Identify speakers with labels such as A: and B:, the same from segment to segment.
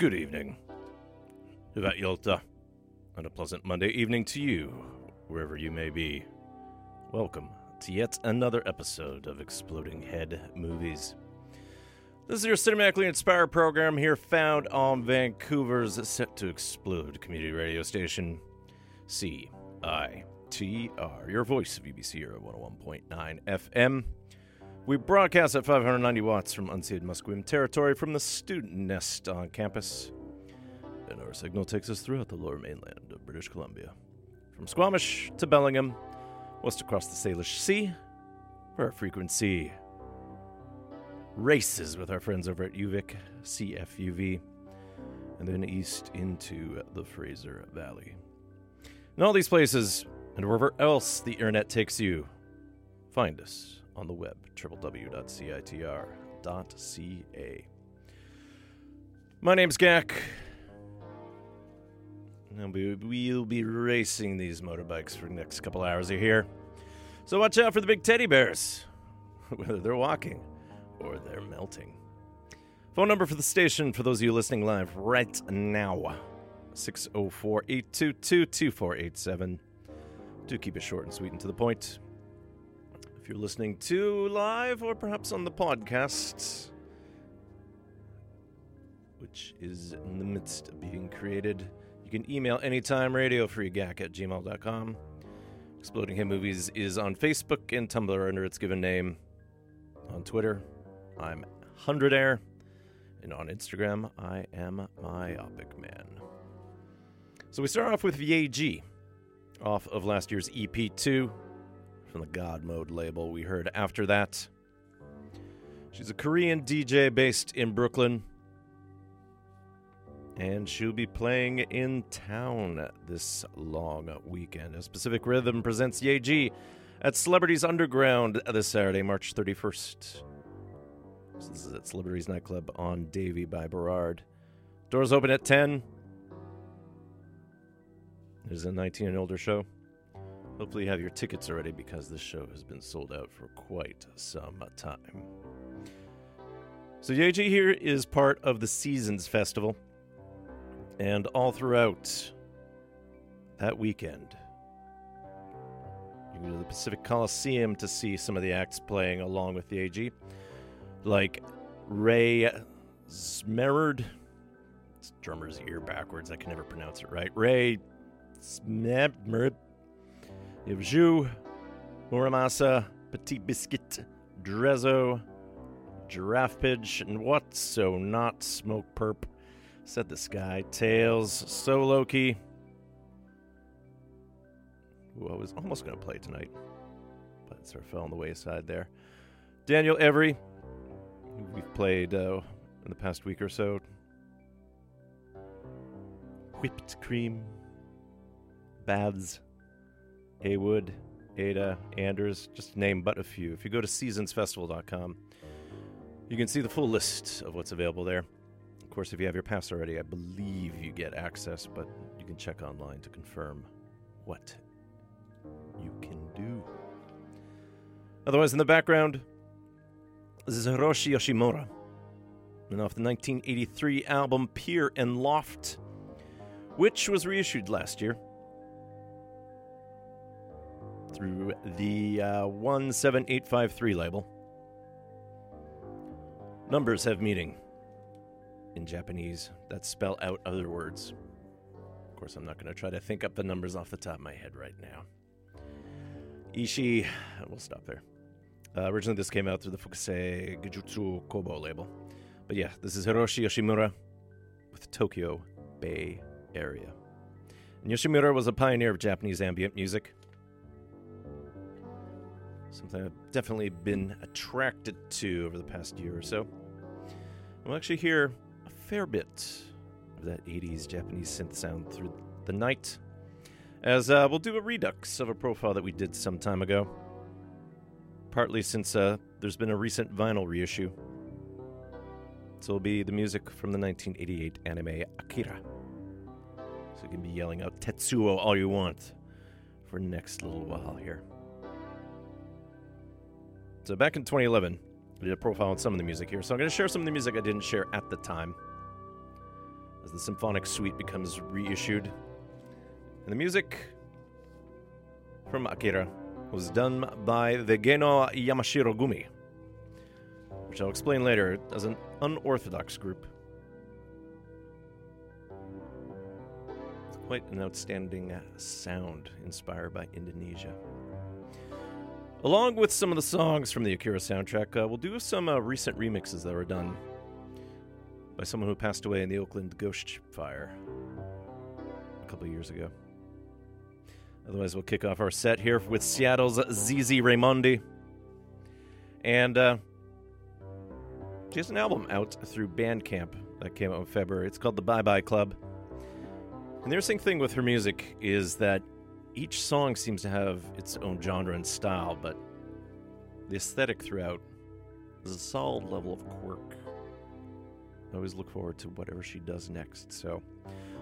A: Good evening. Hyvät Yolta. And a pleasant Monday evening to you, wherever you may be. Welcome to yet another episode of Exploding Head Movies. This is your cinematically inspired program here found on Vancouver's set to explode community radio station, CITR, your voice of UBC Era 101.9 FM. We broadcast at 590 watts from unceded Musqueam territory from the student nest on campus. And our signal takes us throughout the lower mainland of British Columbia. From Squamish to Bellingham, west across the Salish Sea, where our frequency races with our friends over at UVic, CFUV, and then east into the Fraser Valley. In all these places, and wherever else the internet takes you, find us on the web, www.citr.ca. My name's Gak. We'll be racing these motorbikes for the next couple hours here. So watch out for the big teddy bears, whether they're walking or they're melting. Phone number for the station for those of you listening live right now 604 822 2487. Do keep it short and sweet and to the point. You're listening to live or perhaps on the podcast, which is in the midst of being created, you can email anytime radiofreegack at gmail.com. Exploding Head Movies is on Facebook and Tumblr under its given name. On Twitter, I'm 100 Air. And on Instagram, I am Myopic Man. So we start off with Yaeji, off of last year's EP2 from the Godmode label. We heard after that. She's a Korean DJ based in Brooklyn. And she'll be playing in town this long weekend. A Specific Rhythm presents Yaeji at Celebrities Underground this Saturday, March 31st. This is at Celebrities Nightclub on Davie by Burrard. Doors open at 10. It is a 19 and older show. Hopefully, you have your tickets already because this show has been sold out for quite some time. So, Yaeji here is part of the Seasons Festival. And all throughout that weekend, you go to the Pacific Coliseum to see some of the acts playing along with the AG, like Ray Smerard. It's drummer's ear backwards. I can never pronounce it right. Ray Smerard. You have Jou, Mura Masa, Petit Biscuit, Drezzo, Giraffage, and what so not Smoke Perp. Said the sky. Tails, so low key. Who I was almost going to play tonight, but sort of fell on the wayside there. Daniel Avery, we've played uh, in the past week or so. Whipped Cream, Baths, Haywood, Ada, Anders, just to name but a few. If you go to seasonsfestival.com, you can see the full list of what's available there. Of course, if you have your pass already, I believe you get access, but you can check online to confirm what you can do. Otherwise, in the background, this is Hiroshi Yoshimura, and off the 1983 album Pier and Loft, which was reissued last year through the uh, 17853 label. Numbers have meaning in Japanese that spell out other words. Of course, I'm not going to try to think up the numbers off the top of my head right now. Ishi, we'll stop there. Uh, originally, this came out through the Fukusei Gijutsu Kobo label. But yeah, this is Hiroshi Yoshimura with Tokyo Bay Area. And Yoshimura was a pioneer of Japanese ambient music. Something I've definitely been attracted to over the past year or so. We'll actually hear a fair bit of that 80s Japanese synth sound through the night, as uh, we'll do a redux of a profile that we did some time ago. Partly since uh, there's been a recent vinyl reissue. So it'll be the music from the 1988 anime Akira. So you can be yelling out Tetsuo all you want for next little while here. So back in 2011, I did a profile on some of the music here. So I'm going to share some of the music I didn't share at the time. as the symphonic suite becomes reissued. And the music from Akira was done by the Geinoh Yamashirogumi, which I'll explain later as an unorthodox group. It's quite an outstanding uh, sound inspired by Indonesia. Along with some of the songs from the Akira soundtrack, uh, we'll do some uh, recent remixes that were done by someone who passed away in the Oakland ghost fire a couple years ago. Otherwise, we'll kick off our set here with Seattle's Zizi Raimondi. And uh, she has an album out through Bandcamp that came out in February. It's called The Bye Bye Club. And the interesting thing with her music is that each song seems to have its own genre and style, but the aesthetic throughout is a solid level of quirk. I always look forward to whatever she does next. So,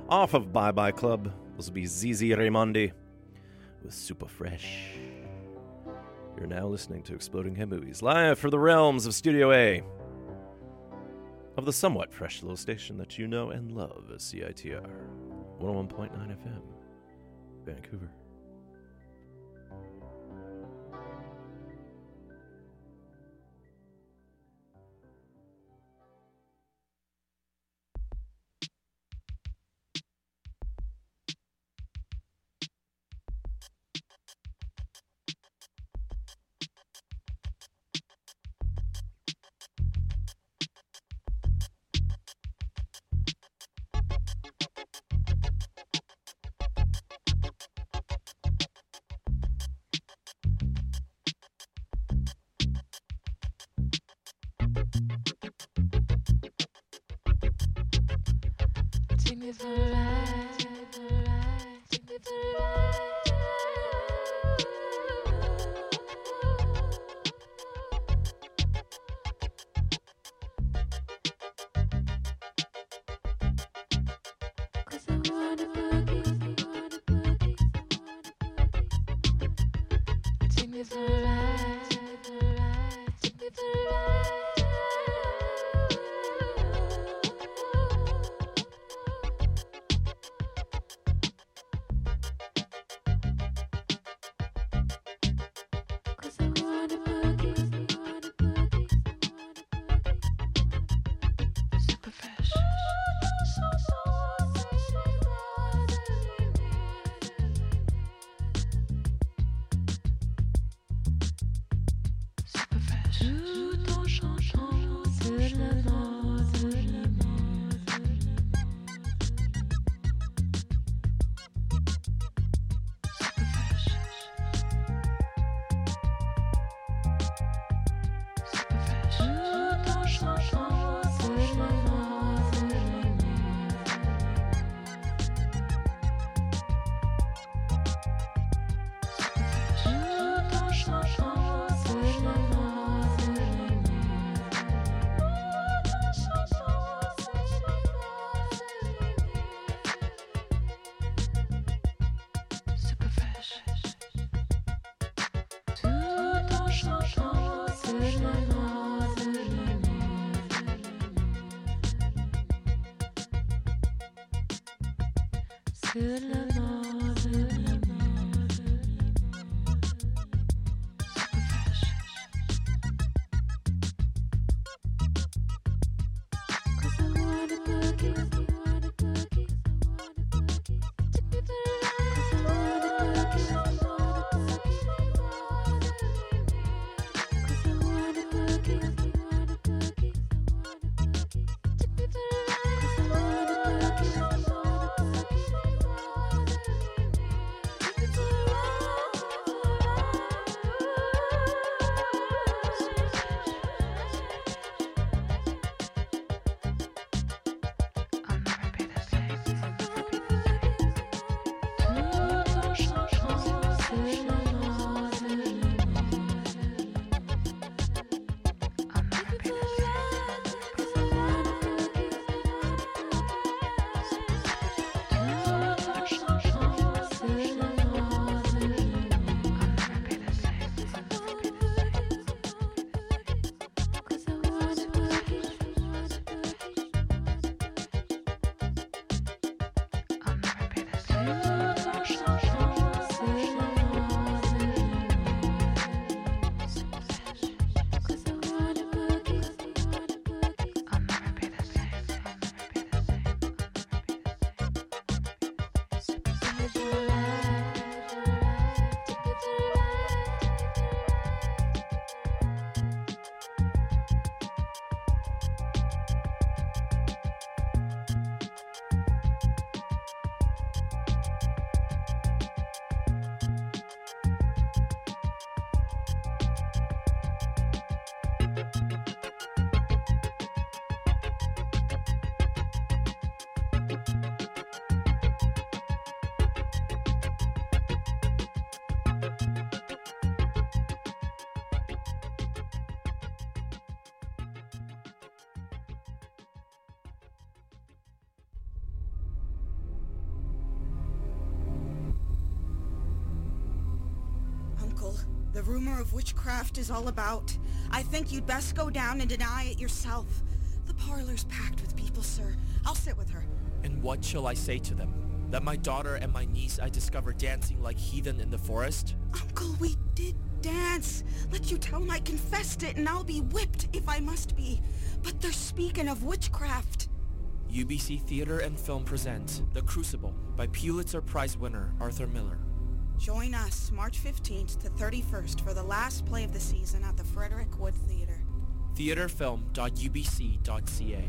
A: off of Bye Bye Club, this will be Zizi Raimondi with Supafresh. You're now listening to Exploding Head Movies, live for the realms of Studio A, of the somewhat fresh little station that you know and love as CITR 101.9 FM, Vancouver. Ooh.
B: The rumor of witchcraft is all about. I think you'd best go down and deny it yourself. The parlor's packed with people, sir. I'll sit with her.
C: And what shall I say to them? That my daughter and my niece I discovered dancing like heathen in the forest?
B: Uncle, we did dance. Let you tell 'em I confessed it and I'll be whipped if I must be. But they're speaking of witchcraft.
C: UBC Theater and Film present The Crucible by Pulitzer Prize winner Arthur Miller.
B: Join us March 15th to 31st for the last play of the season at the Frederick Wood Theater.
C: theaterfilm.ubc.ca.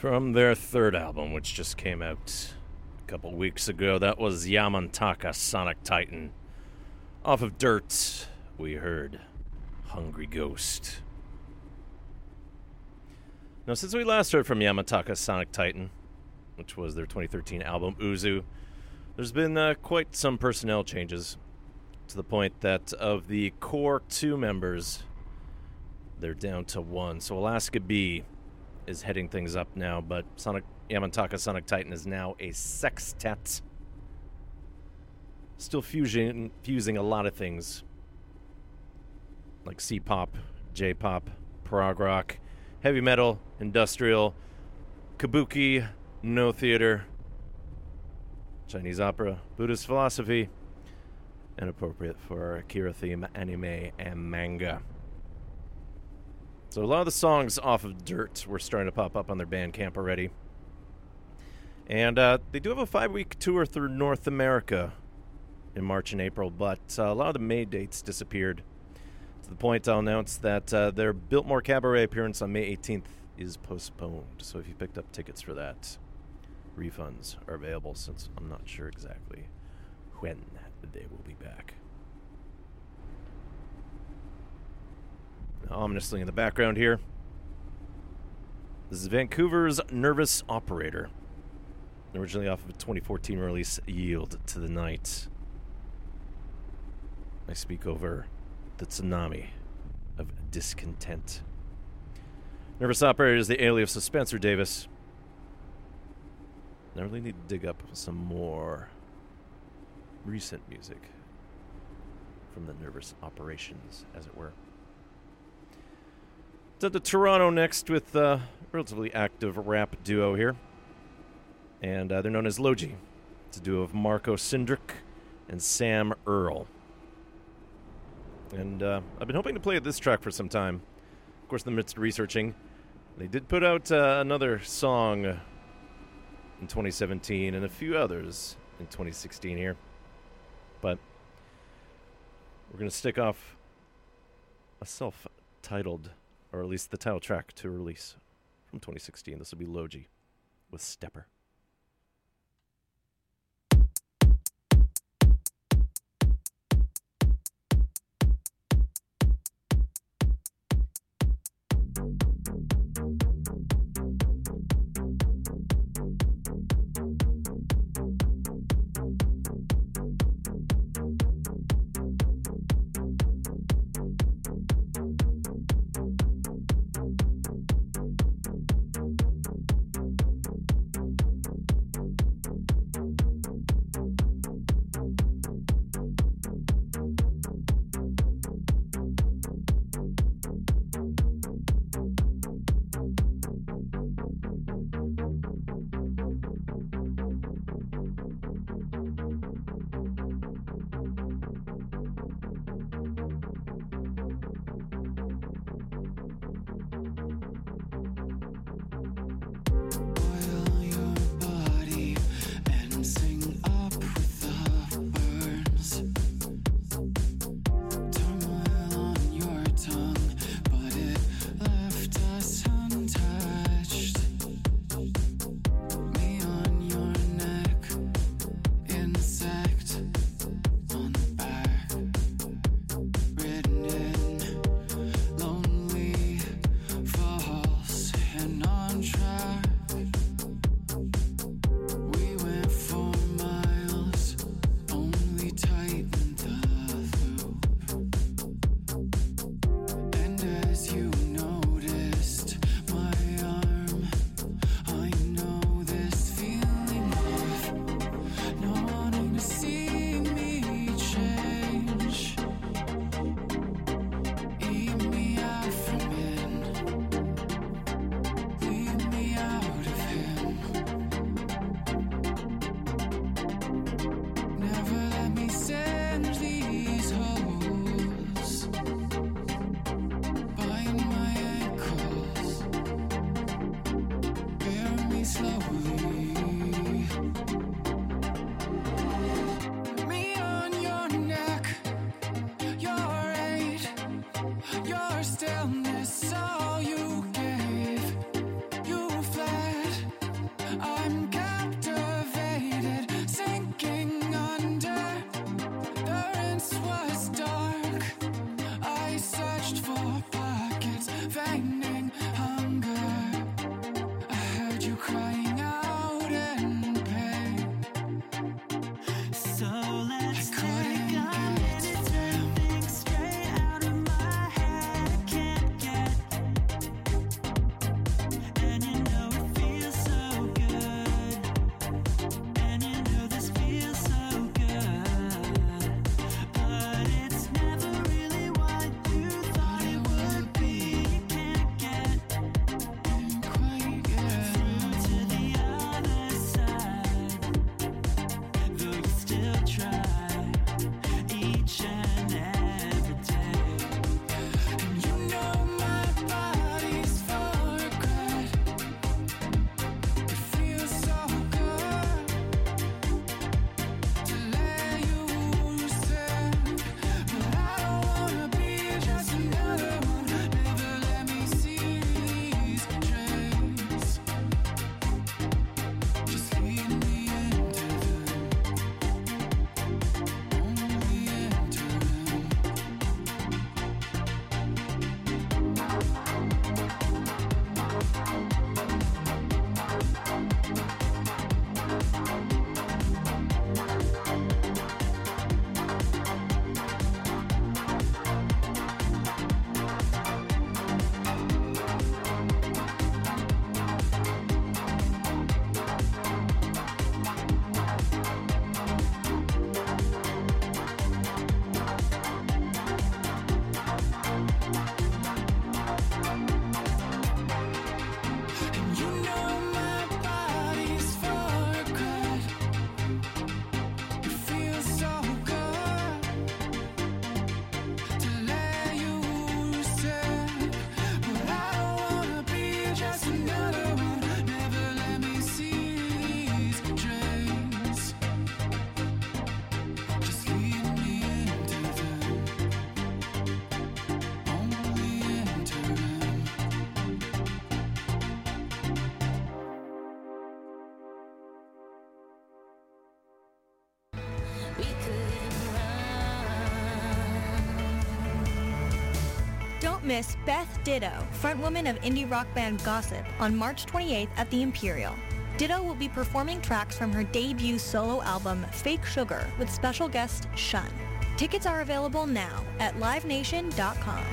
A: From their third album, which just came out a couple weeks ago, that was Yamantaka Sonic Titan. Off of Dirt, we heard Hungry Ghost. Now, since we last heard from Yamantaka Sonic Titan, which was their 2013 album Uzu, there's been uh, quite some personnel changes to the point that of the core two members, they're down to one. So Alaska B is heading things up now, but Sonic Yamantaka Sonic Titan is now a sextet. Still fusing fusing a lot of things like C-pop, J-pop, prog rock, heavy metal, industrial, kabuki, Noh theater, Chinese opera, Buddhist philosophy, and appropriate for Akira theme anime and manga. So a lot of the songs off of Dirt were starting to pop up on their Bandcamp already. And uh, they do have a five-week tour through North America in March and April, but uh, a lot of the May dates disappeared. To the point, I'll announce that uh, their Biltmore Cabaret appearance on May 18th is postponed. So if you picked up tickets for that, refunds are available since I'm not sure exactly when they will be back. Ominously in the background here. This is Vancouver's Nervous Operator. Originally off of a 2014 release, Yield to the Night. I speak over the tsunami of discontent. Nervous Operator is the alias of Spencer Davis. I really need to dig up some more recent music from the nervous operations, as it were. To Toronto next with a relatively active rap duo here. And uh, they're known as Loji. It's a duo of Marco Cindric and Sam Earl. And uh, I've been hoping to play this track for some time. Of course, in the midst of researching, they did put out uh, another song in 2017 and a few others in 2016 here. But we're going to stick off a self titled, or at least the title track to release from 2016. This will be Loji with Stepper.
D: Miss Beth Ditto, frontwoman of indie rock band Gossip, on March 28th at the Imperial. Ditto will be performing tracks from her debut solo album, Fake Sugar, with special guest Shun. Tickets are available now at livenation.com.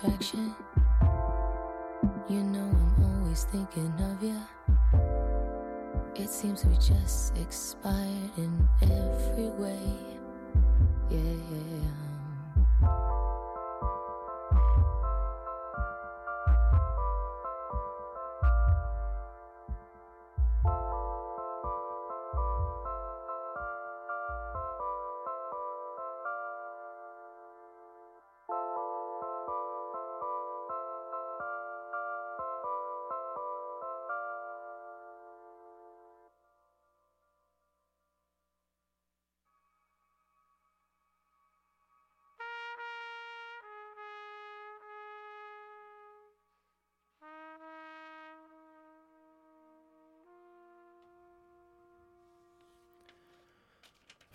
E: distraction. You know I'm always thinking of you. It seems we just expired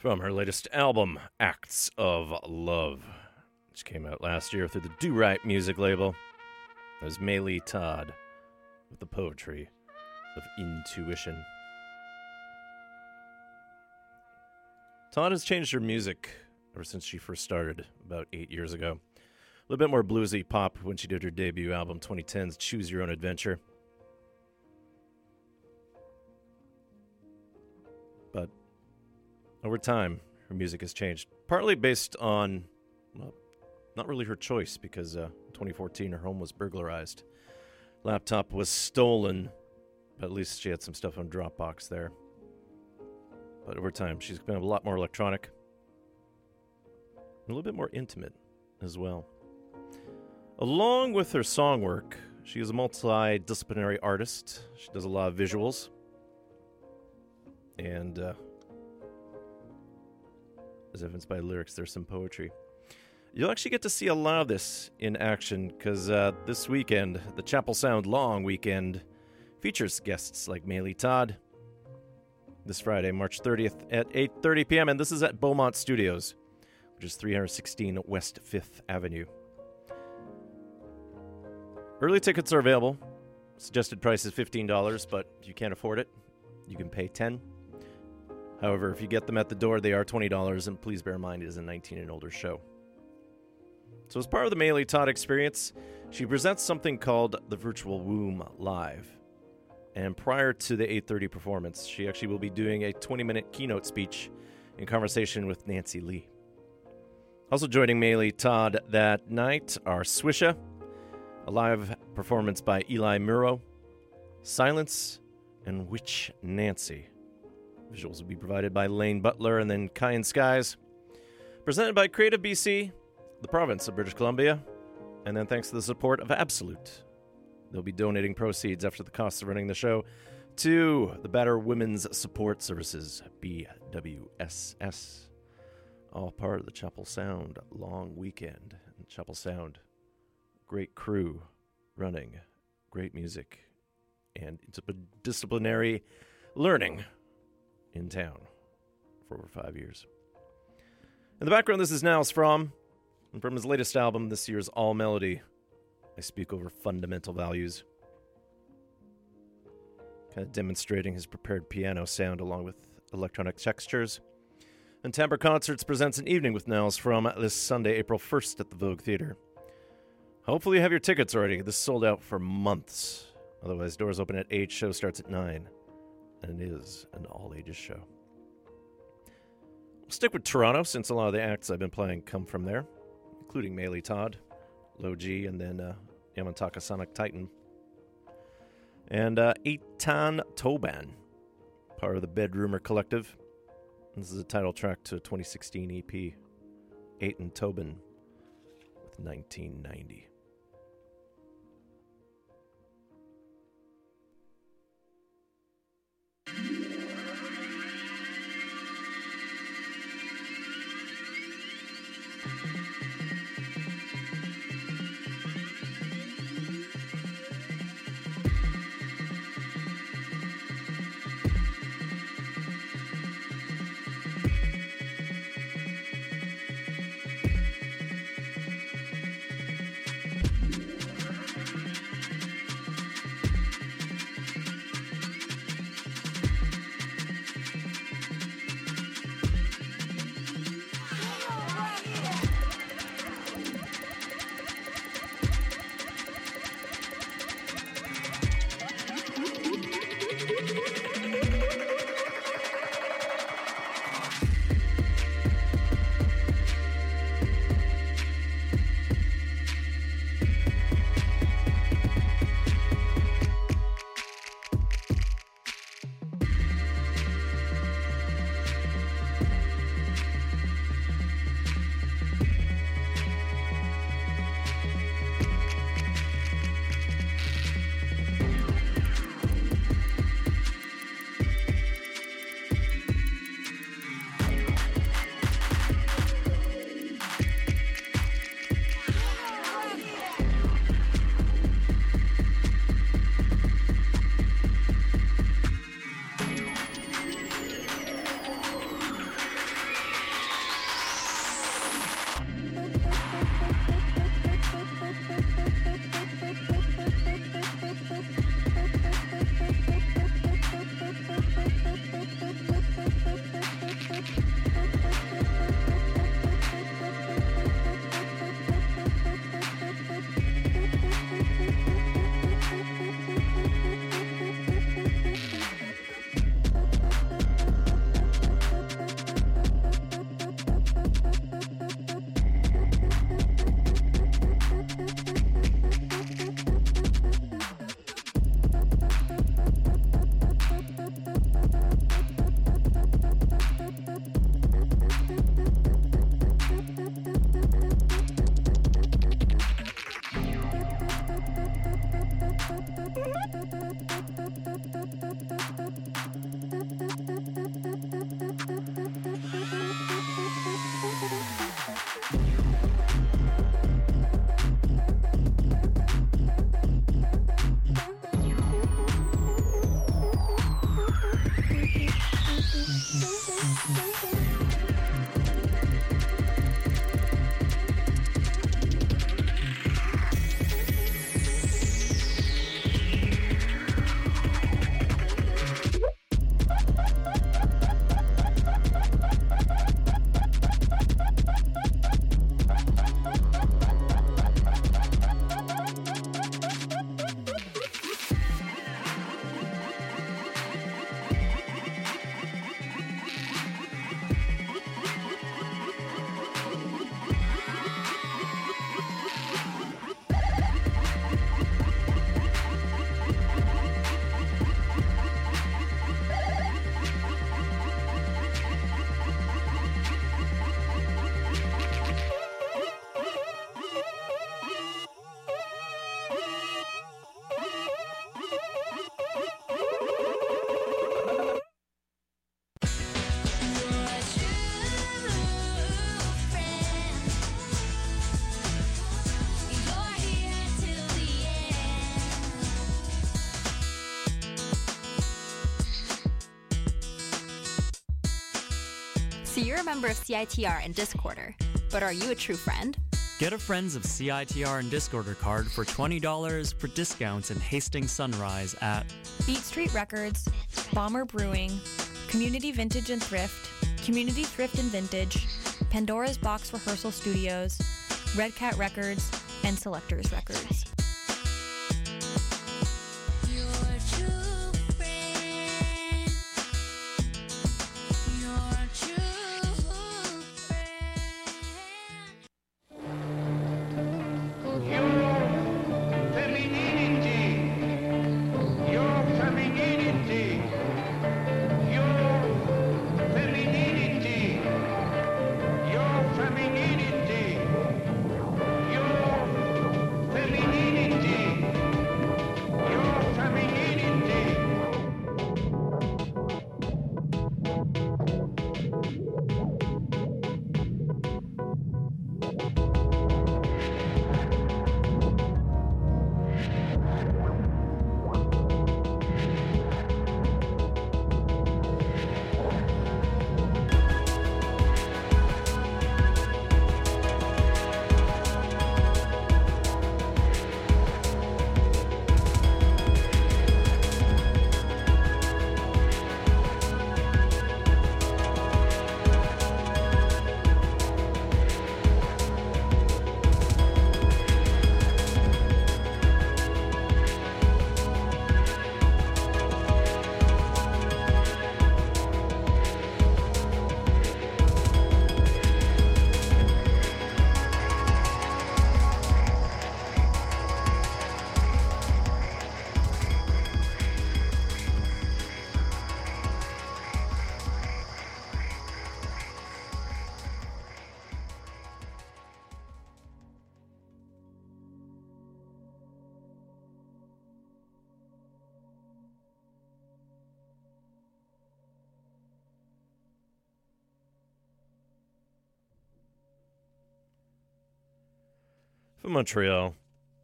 A: From her latest album, Acts of Love, which came out last year through the Do Right music label. That was Maylee Todd with the poetry of intuition. Todd has changed her music ever since she first started about eight years ago. A little bit more bluesy pop when she did her debut album, 2010's Choose Your Own Adventure. Over time, her music has changed, partly based on, well, not really her choice, because uh, 2014 her home was burglarized. Laptop was stolen, but at least she had some stuff on Dropbox there. But over time, she's been a lot more electronic, a little bit more intimate as well. Along with her song work, she is a multidisciplinary artist. She does a lot of visuals. And uh, as evidenced by lyrics, there's some poetry. You'll actually get to see a lot of this in action because uh, this weekend, the Chapel Sound Long Weekend, features guests like Maylee Todd. This Friday, March 30th at 8:30 p.m. and this is at Beaumont Studios, which is 316 West 5th Avenue. Early tickets are available. Suggested price is $15, but if you can't afford it, you can pay 10. However, if you get them at the door, they are $20, and please bear in mind it is a 19 and older show. So, as part of the Maylee Todd experience, she presents something called the Virtual Womb Live. And prior to the 8:30 performance, she actually will be doing a 20-minute keynote speech in conversation with Nancy Lee. Also joining Maylee Todd that night are Swisha, a live performance by Eli Muro, Silence, and Witch Nancy. Visuals will be provided by Lane Butler and then Kyan Skies. Presented by Creative BC, the province of British Columbia, and then thanks to the support of Absolute. They'll be donating proceeds after the costs of running the show to the Battered Women's Support Services, BWSS. All part of the Chapel Sound long weekend. And Chapel Sound, great crew running, great music, and disciplinary learning in town for over five years. In the background, this is Nils Frahm, and from his latest album, this year's All Melody, I speak over fundamental values. Kind of demonstrating his prepared piano sound along with electronic textures. And Timbre Concerts presents an evening with Nils Frahm this Sunday, April 1st at the Vogue Theater. Hopefully, you have your tickets already. This sold out for months. Otherwise, doors open at 8, show starts at 9 and it is an all ages show. We'll stick with Toronto since a lot of the acts I've been playing come from there, including Maylee Todd, Loji, and then uh, Yamantaka Sonic Titan. And uh, Eytan Tobin, part of the Bedroomer Collective. This is a title track to a 2016 EP, Eytan Tobin with 1990.
F: A member of CITR and Discorder, but are you a true friend?
G: Get a Friends of CITR and Discorder card for $20 for discounts in Hastings Sunrise at
H: Beat Street Records, Bomber Brewing, Community Vintage and Thrift, Community Thrift and Vintage, Pandora's Box Rehearsal Studios, Red Cat Records, and Selectors Records.
A: From Montreal,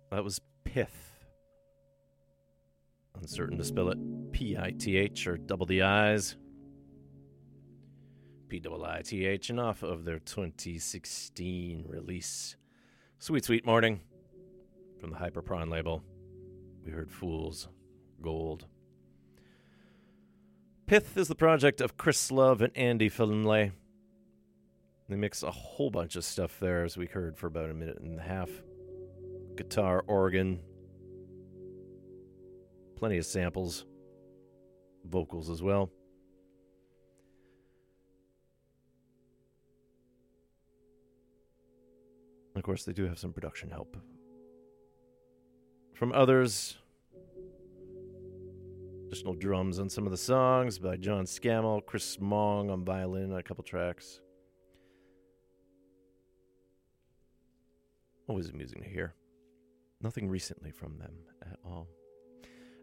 A: that was Piith. Uncertain to spell it P I T H or double the I's. P double I T H, and off of their 2016 release. Sweet, sweet morning from the Hyperpron label. We heard Fools Gold. Piith is the project of Chris Love and Andy Finlay. They mix a whole bunch of stuff there, as we heard for about a minute and a half. Guitar, organ, plenty of samples, vocals as well. Of course, they do have some production help from others. Additional drums on some of the songs by John Scammell, Chris Mong on violin on a couple tracks. Always amusing to hear. Nothing recently from them at all.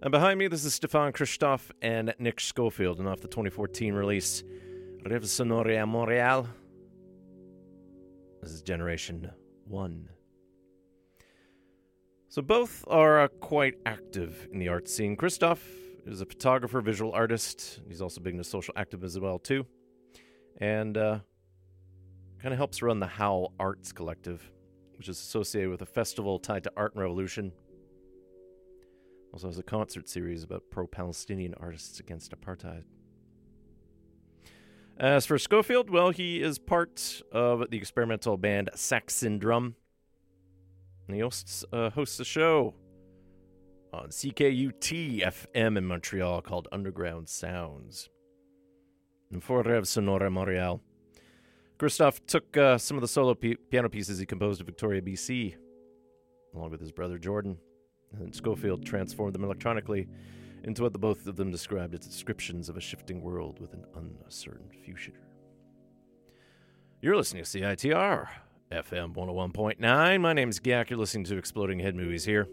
A: And behind me, this is Stefan Christoff and Nick Schofield, and off the 2014 release, Rêves Sonores à Montréal. This is Generation 1. So both are uh, quite active in the art scene. Christoff is a photographer, visual artist. He's also big into social activism as well, too. And uh, kind of helps run the Howl Arts Collective which is associated with a festival tied to art and revolution. Also has a concert series about pro Palestinian artists against apartheid. As for Schofield, well, he is part of the experimental band Saxsyndrum. And he hosts, uh, hosts a show on CKUT FM in Montreal called Underground Sounds. And for Rêves Sonores Montréal, Christoff took uh, some of the solo p- piano pieces he composed at Victoria, BC, along with his brother Jordan, and Schofield transformed them electronically into what the both of them described as descriptions of a shifting world with an uncertain future. You're listening to CITR, FM 101.9. My name is Gak. You're listening to Exploding Head Movies here.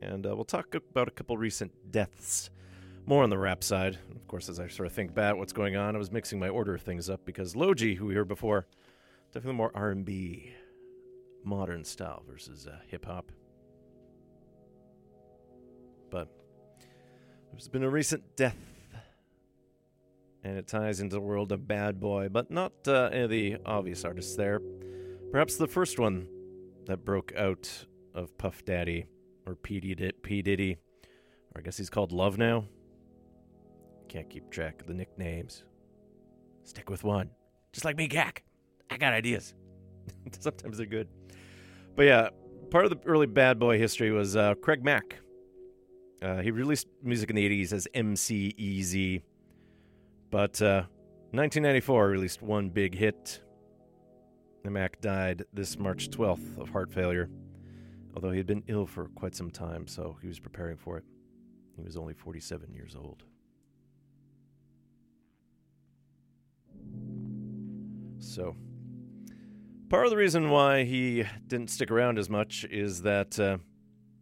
A: And uh, we'll talk about a couple recent deaths more on the rap side. Of course, as I sort of think back what's going on, I was mixing my order of things up because Loji, who we heard before, definitely more R&B, modern style versus uh, hip hop. But there's been a recent death and it ties into the world of Bad Boy, but not uh, any of the obvious artists there. Perhaps the first one that broke out of Puff Daddy or P. Diddy, P. Diddy, or I guess he's called Love now. Can't keep track of the nicknames. Stick with one. Just like me, Gak. I got ideas. Sometimes they're good. But yeah, part of the early Bad Boy history was uh, Craig Mack. Uh, he released music in the 80s as MC Easy, but uh, 1994 released one big hit. The Mack died this March 12th of heart failure, although he had been ill for quite some time, so he was preparing for it. He was only 47 years old. So, part of the reason why he didn't stick around as much is that uh,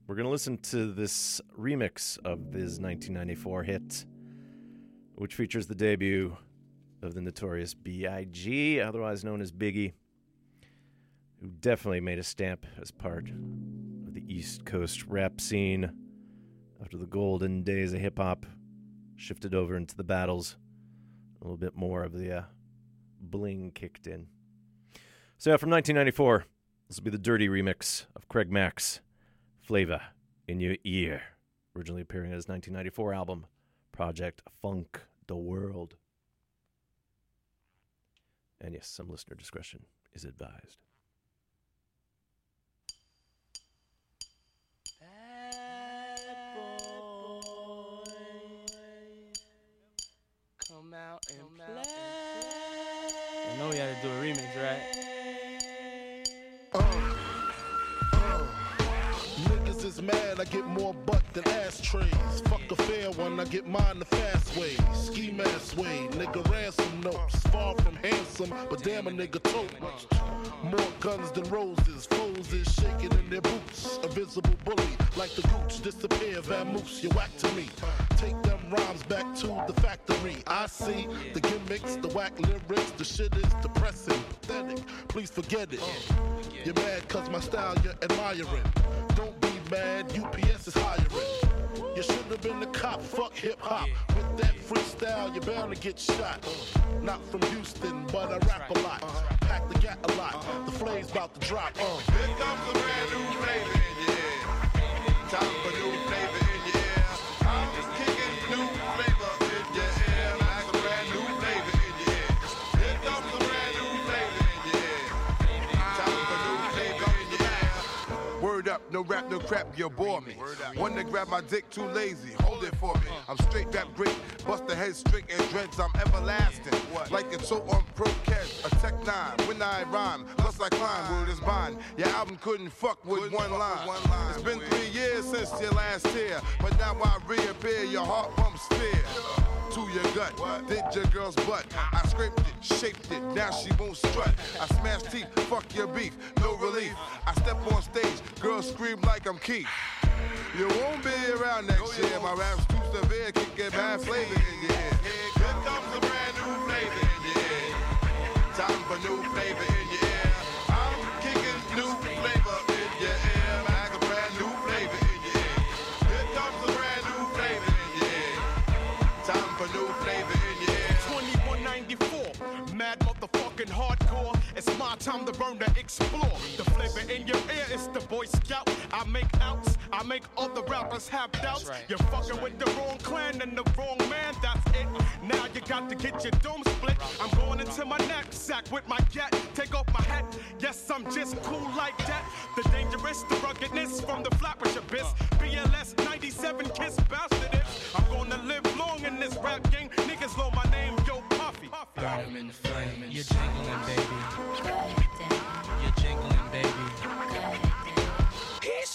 A: we're going to listen to this remix of his 1994 hit, which features the debut of the notorious B.I.G., otherwise known as Biggie, who definitely made a stamp as part of the East Coast rap scene after the golden days of hip hop shifted over into the battles. A little bit more of the uh, bling kicked in. So, yeah, from 1994, this will be the dirty remix of Craig Mack's Flavor in Your Ear, originally appearing on his 1994 album, Project Funk the World. And yes, some listener discretion is advised.
I: Come out and play. I know we had to do a remix, right?
J: Niggas is mad, I get more butt than ashtrays. Fuck a fair one, I get mine the fast way. Ski mask way, nigga ransom notes. Far from handsome, but damn a nigga tote. Much. More guns than roses, foes is shaking in their boots. A visible bully, like the gooch, disappear, vamoose, you whack to me. Take them rhymes back to the factory. I see the gimmicks, the whack lyrics, the shit is depressing, pathetic. Please forget it. You're mad cause my style you're admiring. Don't be mad, UPS is hiring. You should have been a cop, fuck hip hop. With that freestyle, you're bound to get shot. Not from Houston, but I rap a lot. Pack the gat a lot. The flame's about to drop. Uh.
K: Here comes a brand new flavor ear. Time for new flavor
L: no rap, no crap, you bore me. One to grab my dick, too lazy, hold it for me. I'm straight rap great, bust the head straight and dreads, I'm everlasting. Like it's so on pro catch, a tech nine, when I rhyme, plus I climb, word is bond. Your album couldn't fuck with one line. It's been three years since your last tear, but now I reappear, your heart pumps fear to your gut. Did your girl's butt. I scraped it, shaped it, now she won't strut. I smash teeth, fuck your beef, no relief. I step on stage, girls scream like I'm Keith. You won't be around next year. My rap's too severe, kick get bad flavor in your ear.
K: Here comes a brand new flavor in your ear. Time for new flavor time
M: to burn to explore. The flavor in your ear is the Boy Scout. I make outs, I make all the rappers have doubts. You're fucking with the wrong clan and the wrong man, that's it. Now you got to get your dome split. I'm going into my knapsack with my gat. Take off my hat, yes, I'm just cool like that. The dangerous, the ruggedness from the flappers abyss. BLS 97 kiss bastard is. I'm gonna live long in this rap game. Niggas know my name, yo, Puffy.
I: Burn 'em in flame. You're jingling, baby.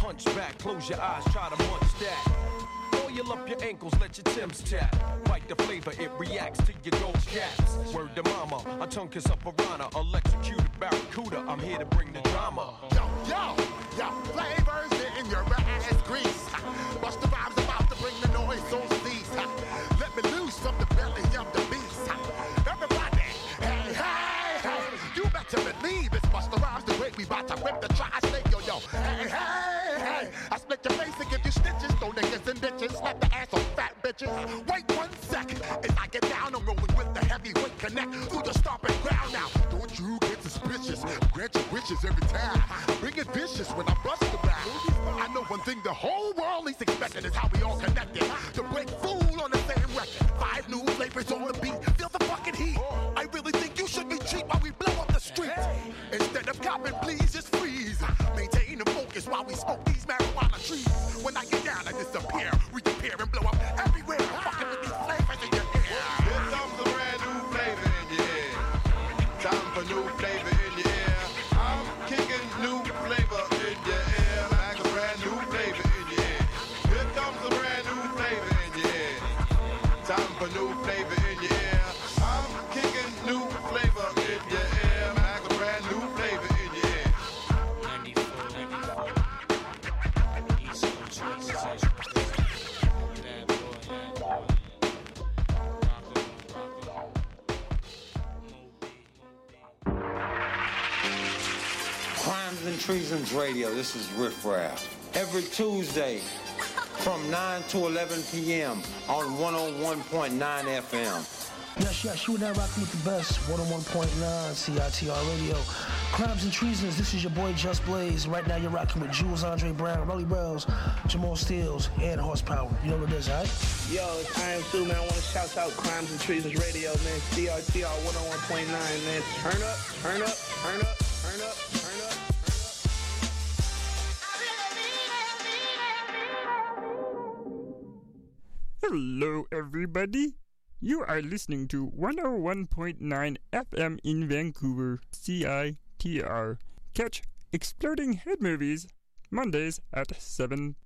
N: Hunch back, close your eyes, try to munch that. Oil up your ankles, let your Tim's tap. Bite the flavor, it reacts to your gold caps. Word to mama, a tongue kiss up piranha, electrocuted barracuda. I'm here to bring the drama.
O: Yo, yo, yo, flavors in your ass grease. Bust the rhymes about to bring the noise so cease. Let me loose from the belly of the beast. Everybody, hey, hey, hey, you better believe it's Busta Rhymes the way we bout to rip the tri-state, yo, yo. Hey, hey, I split your face and give you stitches, throw niggas and bitches, slap the ass on fat bitches. Wait one second, as I get down, I'm rolling with the heavyweight connect through the stomping ground now. Don't you get suspicious, grant your wishes every time. Bring it vicious when I bust around. I know one thing the whole world is expecting is how we all connected.
P: This is Riff Raff. Every Tuesday from 9 to 11 p.m. on 101.9 FM.
Q: Yes, yes, you and I rocking with the best. 101.9 CITR Radio. Crimes and Treasons, this is your boy Just Blaze. Right now you're rocking with Jules Andre Brown, Rolly Bells, Jamal Steels, and Horsepower. You know what it is, alright?
I: Yo, it's I am Sue, man. I want to shout out Crimes and Treasons Radio, man. CRTR 101.9, man. Turn up, turn up, turn up, turn up,
R: Hello, everybody. You are listening to 101.9 FM in Vancouver, CITR. Catch Exploding Head Movies Mondays at 7.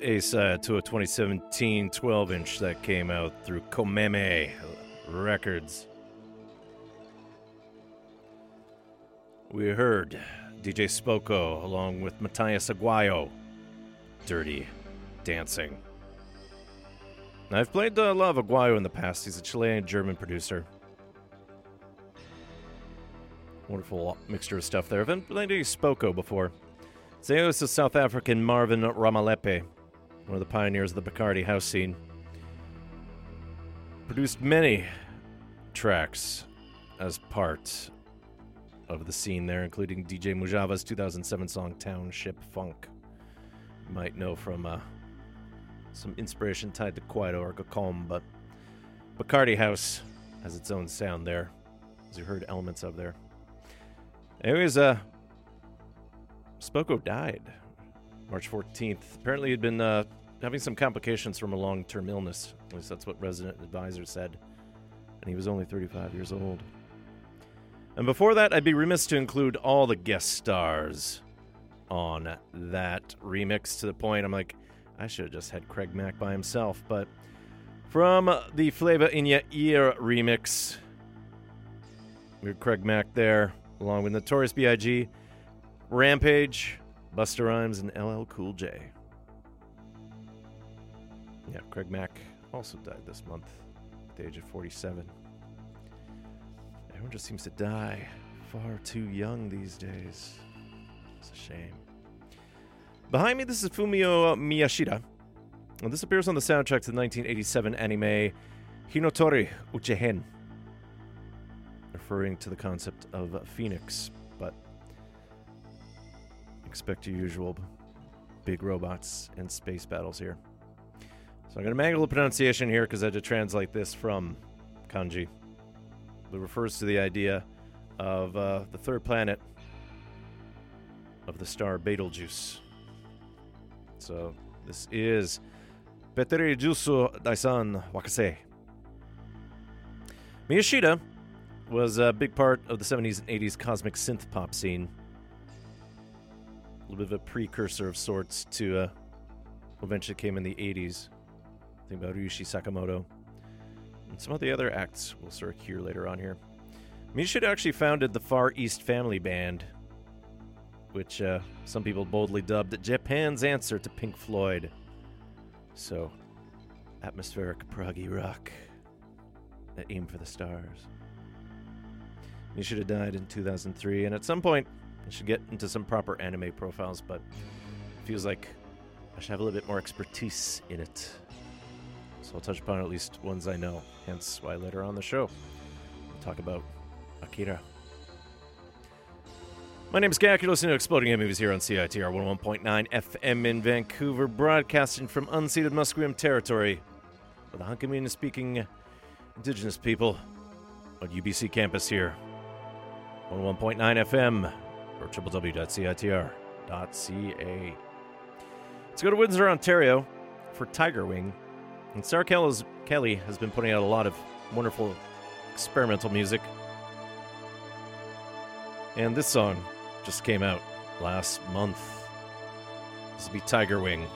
A: A side to a 2017 12 inch that came out through Cómeme Records. We heard DJ Spoko along with Matias Aguayo. Dirty Dancing. Now, I've played uh, a Aguayo in the past. He's a Chilean German producer. Wonderful mixture of stuff there. I've been playing Spoko before. Zeo is South African Marvin Ramalepe, one of the pioneers of the Bacardi house scene. Produced many tracks as part of the scene there, including DJ Mujava's 2007 song Township Funk. You might know from uh, some inspiration tied to Kwaito or Gqom, but Bacardi House has its own sound there, as you heard elements of there. Anyways, uh, Spoko died March 14th. Apparently, he'd been uh, having some complications from a long term illness. At least that's what resident advisor said. And he was only 35 years old. And before that, I'd be remiss to include all the guest stars on that remix to the point I'm like, I should have just had Craig Mack by himself. But from the Flavor in Your Ear remix, we had Craig Mack there, along with Notorious B.I.G., Rampage, Busta Rhymes, and LL Cool J. Yeah, Craig Mack also died this month at the age of 47. Everyone just seems to die far too young these days. It's a shame. Behind me, this is Fumio Miyashita. And this appears on the soundtrack to the 1987 anime Hinotori Uchehen, referring to the concept of Phoenix, expect your usual big robots and space battles here. So I'm going to mangle the pronunciation here because I had to translate this from kanji. It refers to the idea of uh, the third planet of the star Betelgeuse. So this is Betelgeuse Daisan Wakase. Miyashita was a big part of the 70s and 80s cosmic synth pop scene. Little bit of a precursor of sorts to uh, eventually came in the 80s. Think about Ryuichi Sakamoto. And some of the other acts we'll sort of hear later on here. Miyashita actually founded the Far East Family Band, which uh, some people boldly dubbed Japan's answer to Pink Floyd. So, atmospheric proggy rock that aim for the stars. Miyashita died in 2003, and at some point, I should get into some proper anime profiles, but it feels like I should have a little bit more expertise in it. So I'll touch upon at least ones I know, hence why later on the show we'll talk about Akira. My name is Gak. You're listening to Exploding Head Movies here on CITR 101.9 FM in Vancouver, broadcasting from unceded Musqueam territory for the Hunkaminam speaking Indigenous people on UBC campus here. 101.9 FM or www.citr.ca. Let's go to Windsor, Ontario for Tigerwing. And Sarah Kelly has been putting out a lot of wonderful experimental music.
S: And this song just came out last month. This will be Tigerwing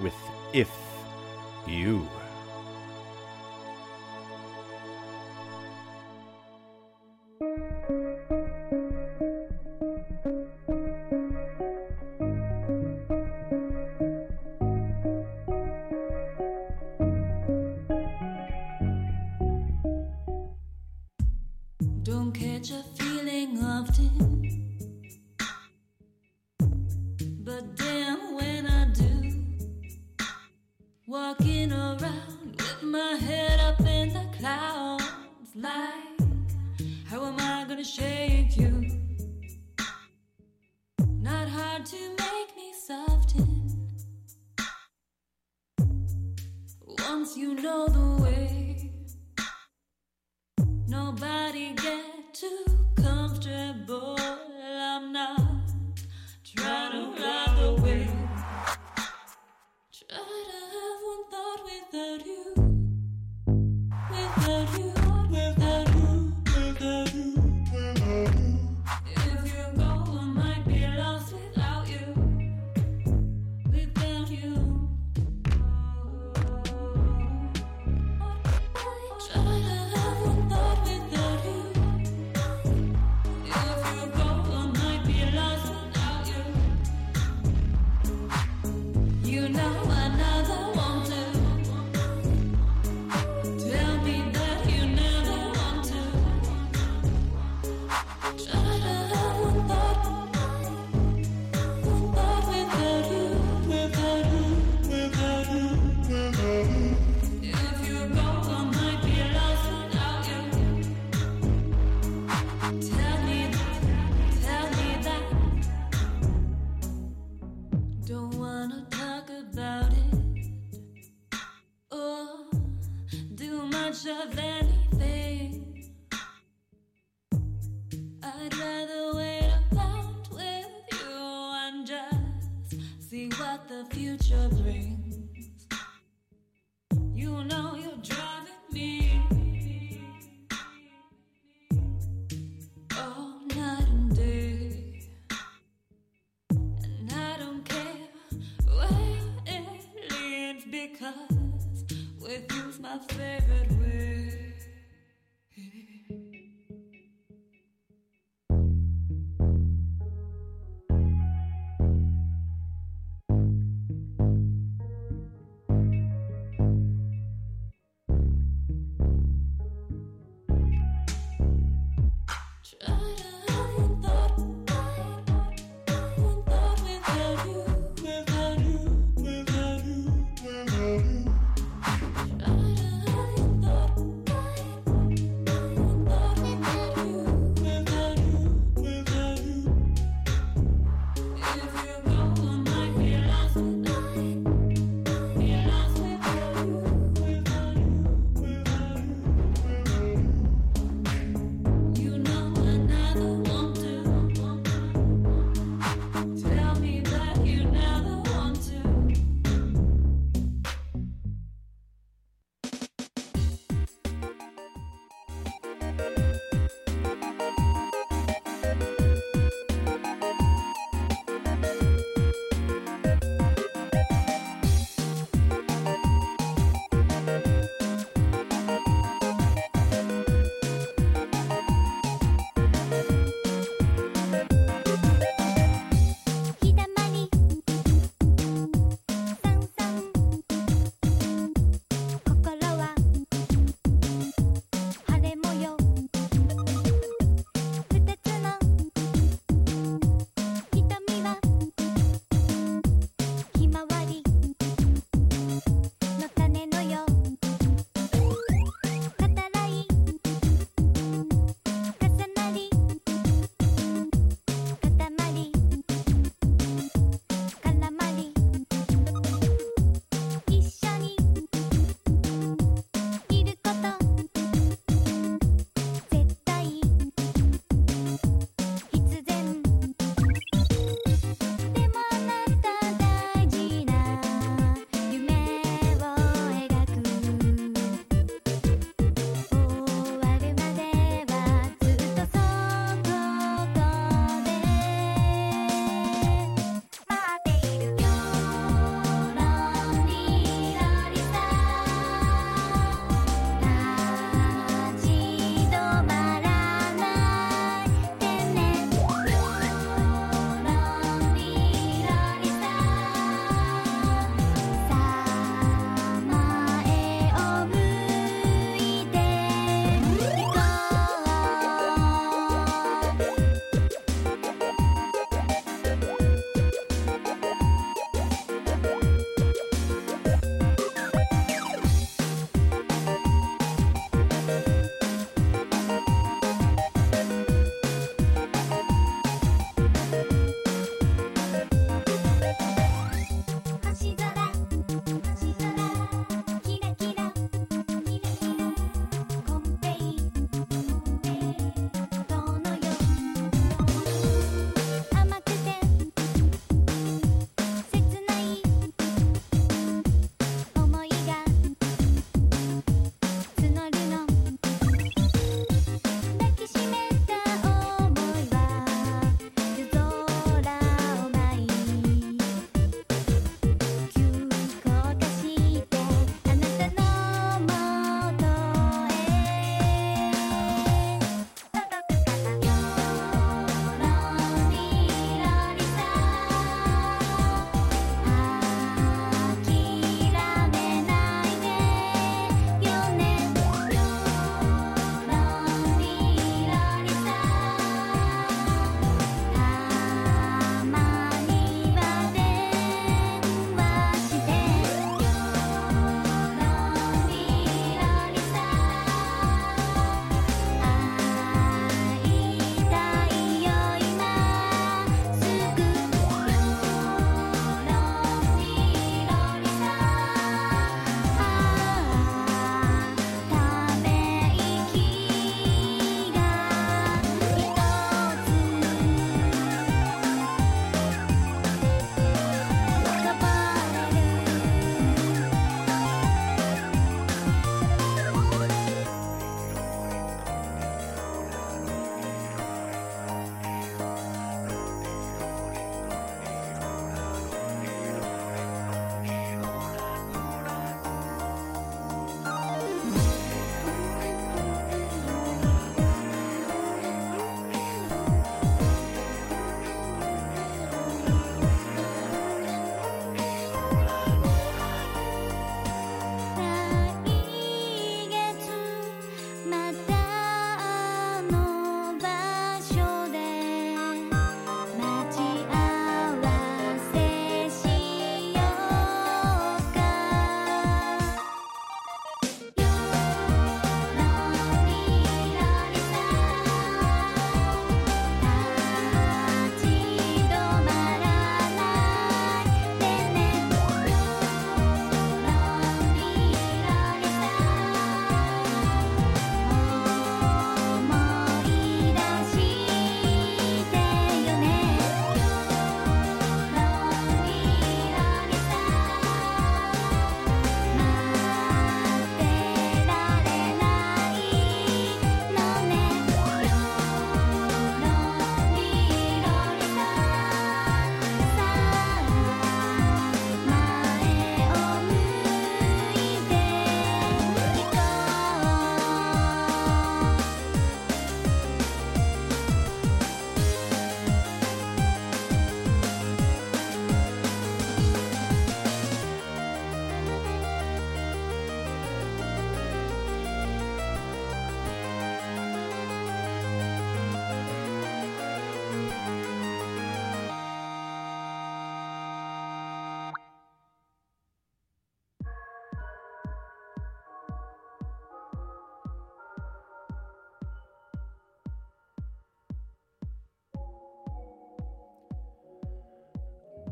S: with If You.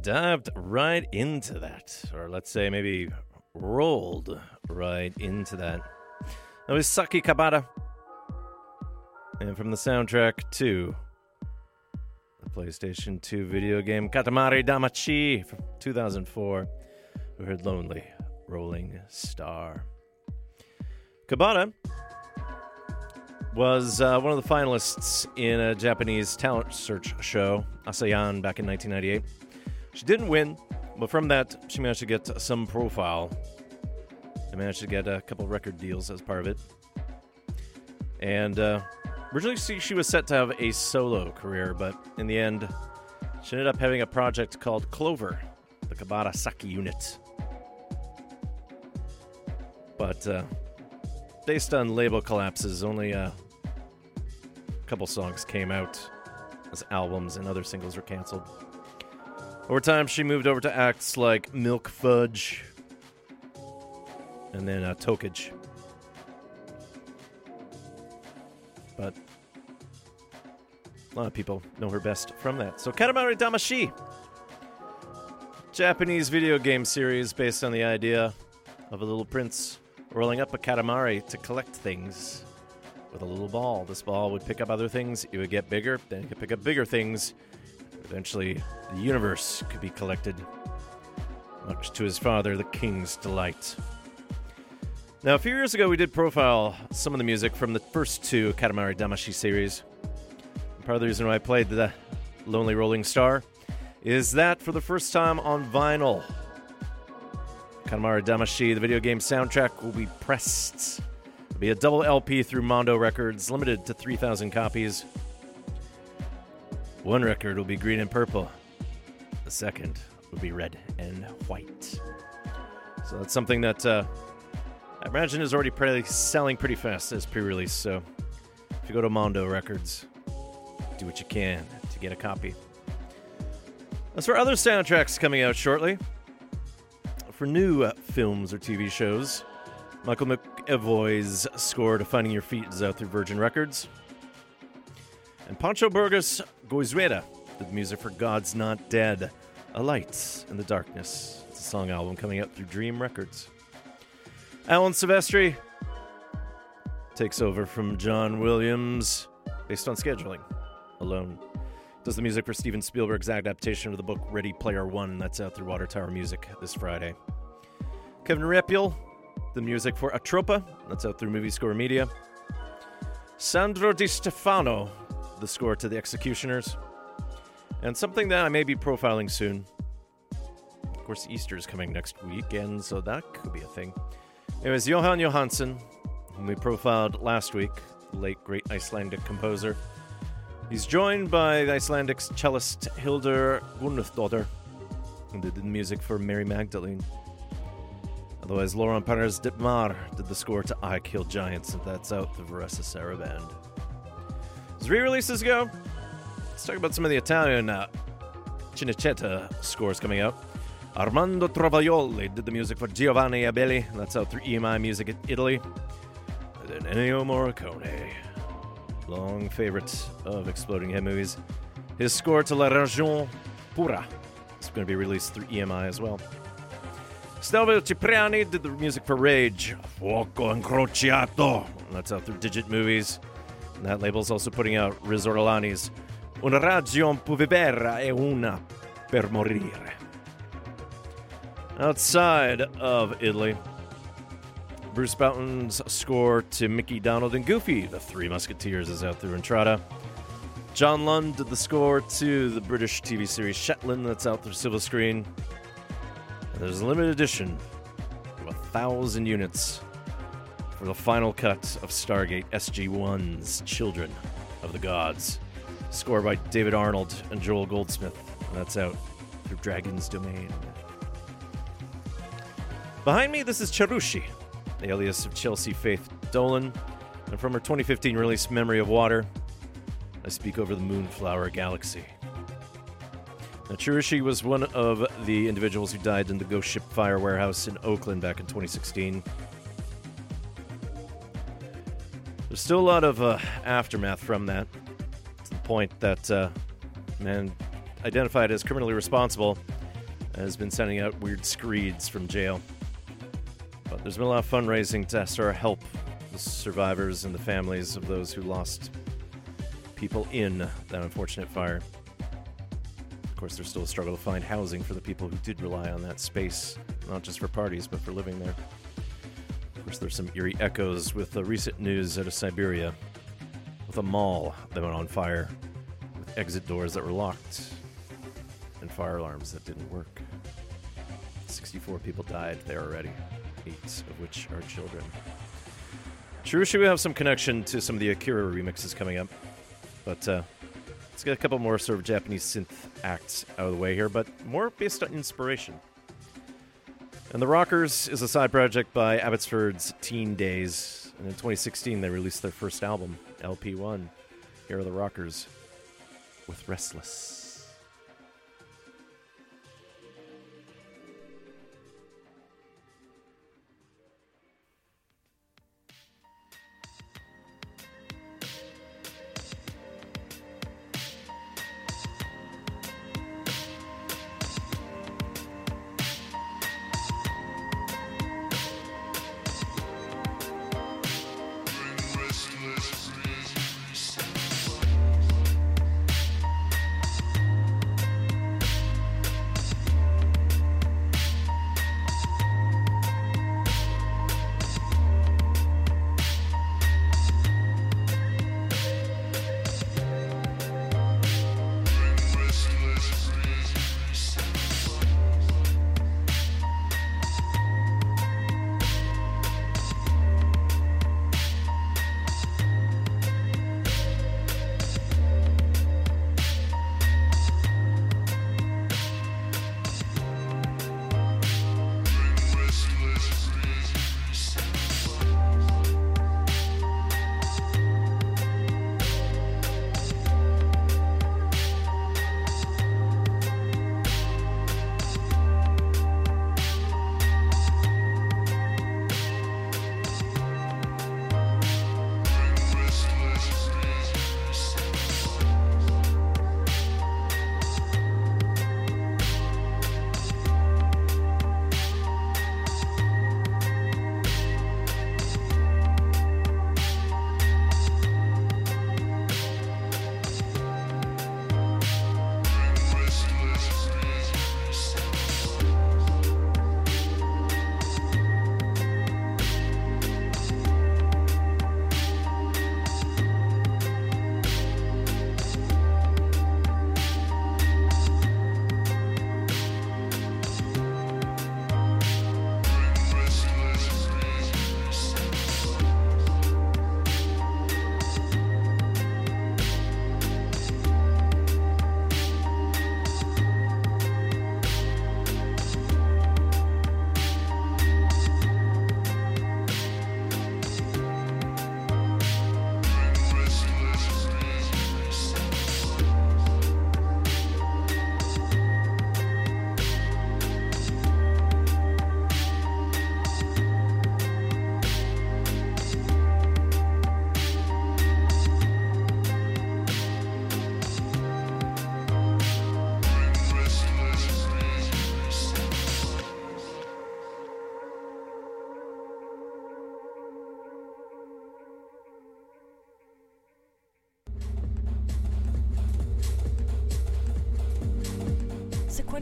A: Dived right into that, or let's say maybe rolled right into that. That was Saki Kabata. And from the soundtrack to the PlayStation 2 video game Katamari Damacy from 2004, we heard Lonely Rolling Star. Kabata was uh, one of the finalists in a Japanese talent search show, ASAYAN, back in 1998. She didn't win, but from that, she managed to get some profile. She managed to get a couple record deals as part of it. And uh, originally, she, was set to have a solo career, but in the end, she ended up having a project called Clover, the Kabata Saki Unit. But uh, based on label collapses, only uh, a couple songs came out as albums, and other singles were canceled. Over time, she moved over to acts like Milk Fudge and then uh, Tokage. But a lot of people know her best from that. So, Katamari Damacy, Japanese video game series based on the idea of a little prince rolling up a katamari to collect things with a little ball. This ball would pick up other things, it would get bigger, then it could pick up bigger things. Eventually, the universe could be collected, much to his father, the king's delight. Now, a few years ago, we did profile some of the music from the first two Katamari Damacy series. Part of the reason why I played the Lonely Rolling Star is that for the first time on vinyl, Katamari Damacy, the video game soundtrack, will be pressed. It'll be a double LP through Mondo Records, limited to 3,000 copies. One record will be green and purple. The second will be red and white. So that's something that uh, I imagine is already pretty, selling pretty fast as pre-release. So if you go to Mondo Records, do what you can to get a copy. As for other soundtracks coming out shortly, for new uh, films or TV shows, Michael McEvoy's score to Finding Your Feet is out through Virgin Records. And Pancho Burgos Goizueta the music for God's Not Dead, A Light in the Darkness. It's a song album coming out through Dream Records. Alan Silvestri takes over from John Williams based on scheduling alone. Does the music for Steven Spielberg's adaptation of the book Ready Player One. That's out through Water Tower Music this Friday. Kevin Riepl, the music for Atropa. That's out through Movie Score Media. Sandro Di Stefano, the score to The Executioners. And something that I may be profiling soon. Of course, Easter is coming next week, and so that could be a thing. It was Jóhann Jóhannsson, whom we profiled last week, the late great Icelandic composer. He's joined by the Icelandic cellist Hildur Guðnadóttir, who did the music for Mary Magdalene. Otherwise, Laurent Perez del Mar did the score to I Kill Giants, and that's out the Varèse Sarabande. As re-releases go, let's talk about some of the Italian uh, Cinecittà scores coming out. Armando Trovajoli did the music for Giovanni Abelli, that's out through EMI Music in Italy. And then Ennio Morricone, long favorite of Exploding Head movies. His score to La Regione Pura is going to be released through EMI as well. Stelvio Cipriani did the music for Rage, Fuoco Incrociato, that's out through Digit Movies. That label's also putting out Riz Ortolani's Una ragione per vivere e una per morire. Outside of Italy, Bruce Broughton's score to Mickey, Donald, and Goofy, The Three Musketeers, is out through Entrada. John Lunn did the score to the British TV series Shetland, that's out through Silver Screen. And there's a limited edition of a thousand units for the final cut of Stargate SG 1's Children of the Gods. Score by David Arnold and Joel Goldsmith. And that's out through Dragon's Domain. Behind me, this is Cherushii, the alias of Chelsea Faith Dolan, and from her 2015 release Memory of Water, I speak over the Moonflower Galaxy. Now, Cherushii was one of the individuals who died in the ghost ship fire warehouse in Oakland back in 2016. There's still a lot of uh, aftermath from that, to the point that uh, man identified as criminally responsible has been sending out weird screeds from jail. But there's been a lot of fundraising to sort of help the survivors and the families of those who lost people in that unfortunate fire. Of course, there's still a struggle to find housing for the people who did rely on that space, not just for parties, but for living there. Course, there's some eerie echoes with the recent news out of Siberia with a mall that went on fire with exit doors that were locked and fire alarms that didn't work. 64 people died there already, eight of which are children. Should we have some connection to some of the Akira remixes coming up? But uh, let's get a couple more sort of Japanese synth acts out of the way here, but more based on inspiration. And The Rockers is a side project by Abbotsford's Teen Days. And in 2016, they released their first album, LP1. Here are The Rockers with Restless.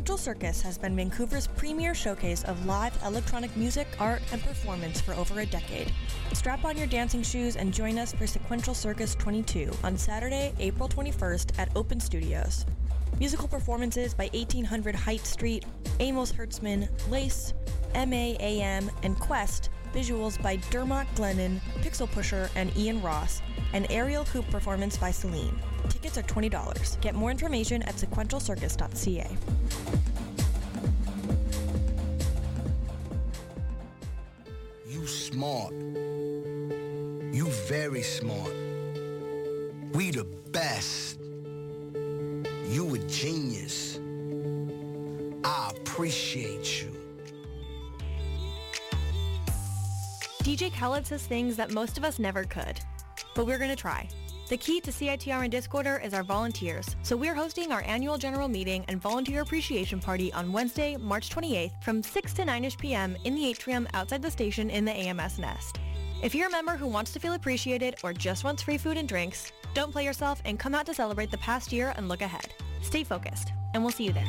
H: Sequential Circus has been Vancouver's premier showcase of live electronic music, art, and performance for over a decade. Strap on your dancing shoes and join us for Sequential Circus 22 on Saturday, April 21st at Open Studios. Musical performances by 1800 Height Street, Amos Hertzman, Lace, MAAM, and Quest, visuals by Dermot Glennon, Pixel Pusher, and Ian Ross, an aerial hoop performance by Celine. Tickets are $20. Get more information at sequentialcircus.ca.
T: smart. You very smart. We the best. You a genius. I appreciate you.
H: DJ Khaled says things that most of us never could, but we're gonna try. The key to CITR and Discorder is our volunteers, so we're hosting our annual general meeting and volunteer appreciation party on Wednesday, March 28th from 6 to 9ish p.m. in the atrium outside the station in the AMS Nest. If you're a member who wants to feel appreciated or just wants free food and drinks, don't play yourself and come out to celebrate the past year and look ahead. Stay focused, and we'll see you there.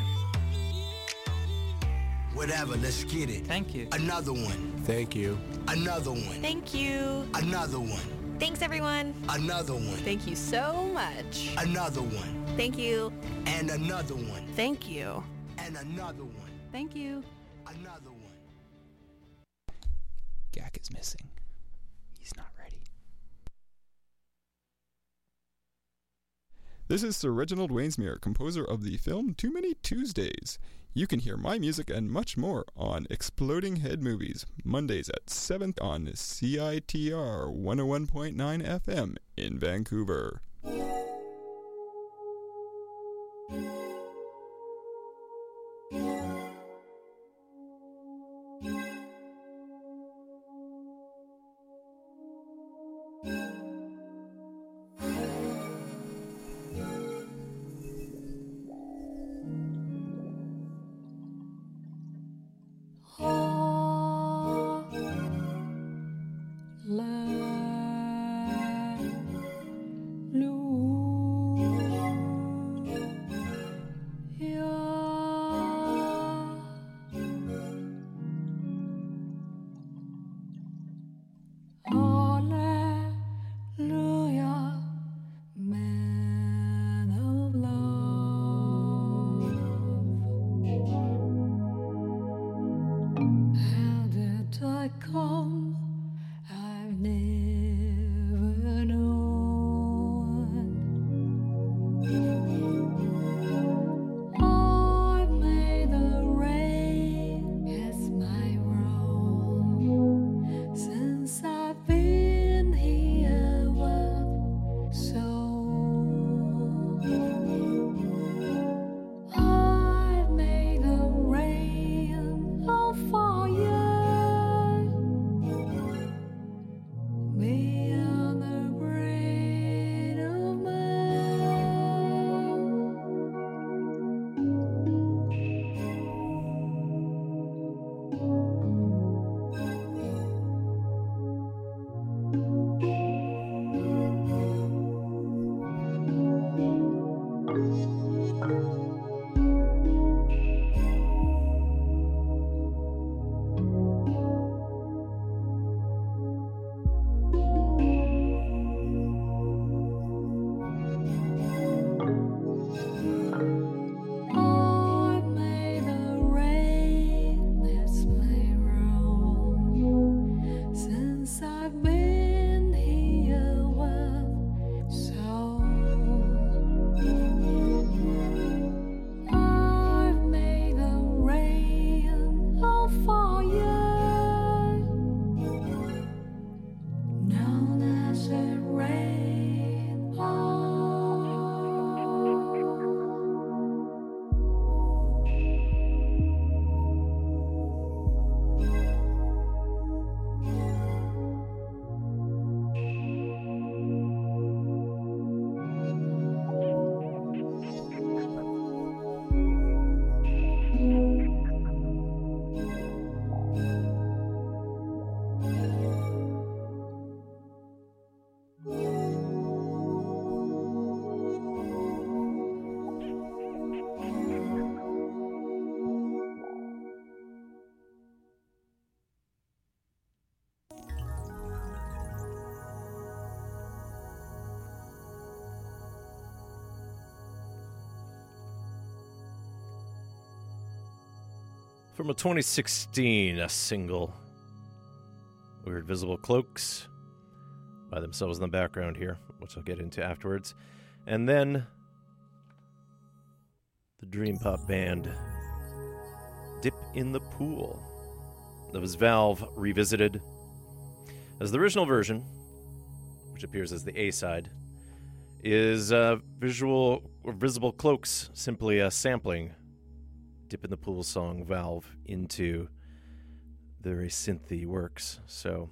T: Whatever, let's get it.
G: Thank you.
T: Another one.
N: Thank you.
T: Another one.
H: Thank you.
T: Another one.
H: Thanks, everyone.
T: Another one.
B: Thank you so much.
T: Another one.
H: Thank you.
T: And another one.
B: Thank you.
T: And another one.
B: Thank you.
T: Another one.
U: Gak is missing. He's not ready.
V: This is Sir Reginald Wainsmere, composer of the film Too Many Tuesdays. You can hear my music and much more on Exploding Head Movies, Mondays at 7 on CITR 101.9 FM in Vancouver.
A: From a 2016 a single, Weird Visible Cloaks, by themselves in the background here, which I'll get into afterwards. And then the Dream Pop band, Dip in the Pool. That was Valve revisited as the original version, which appears as the A side, is uh, visual or visible cloaks simply a sampling Dip in the Pool song Valve into the very synthy works. So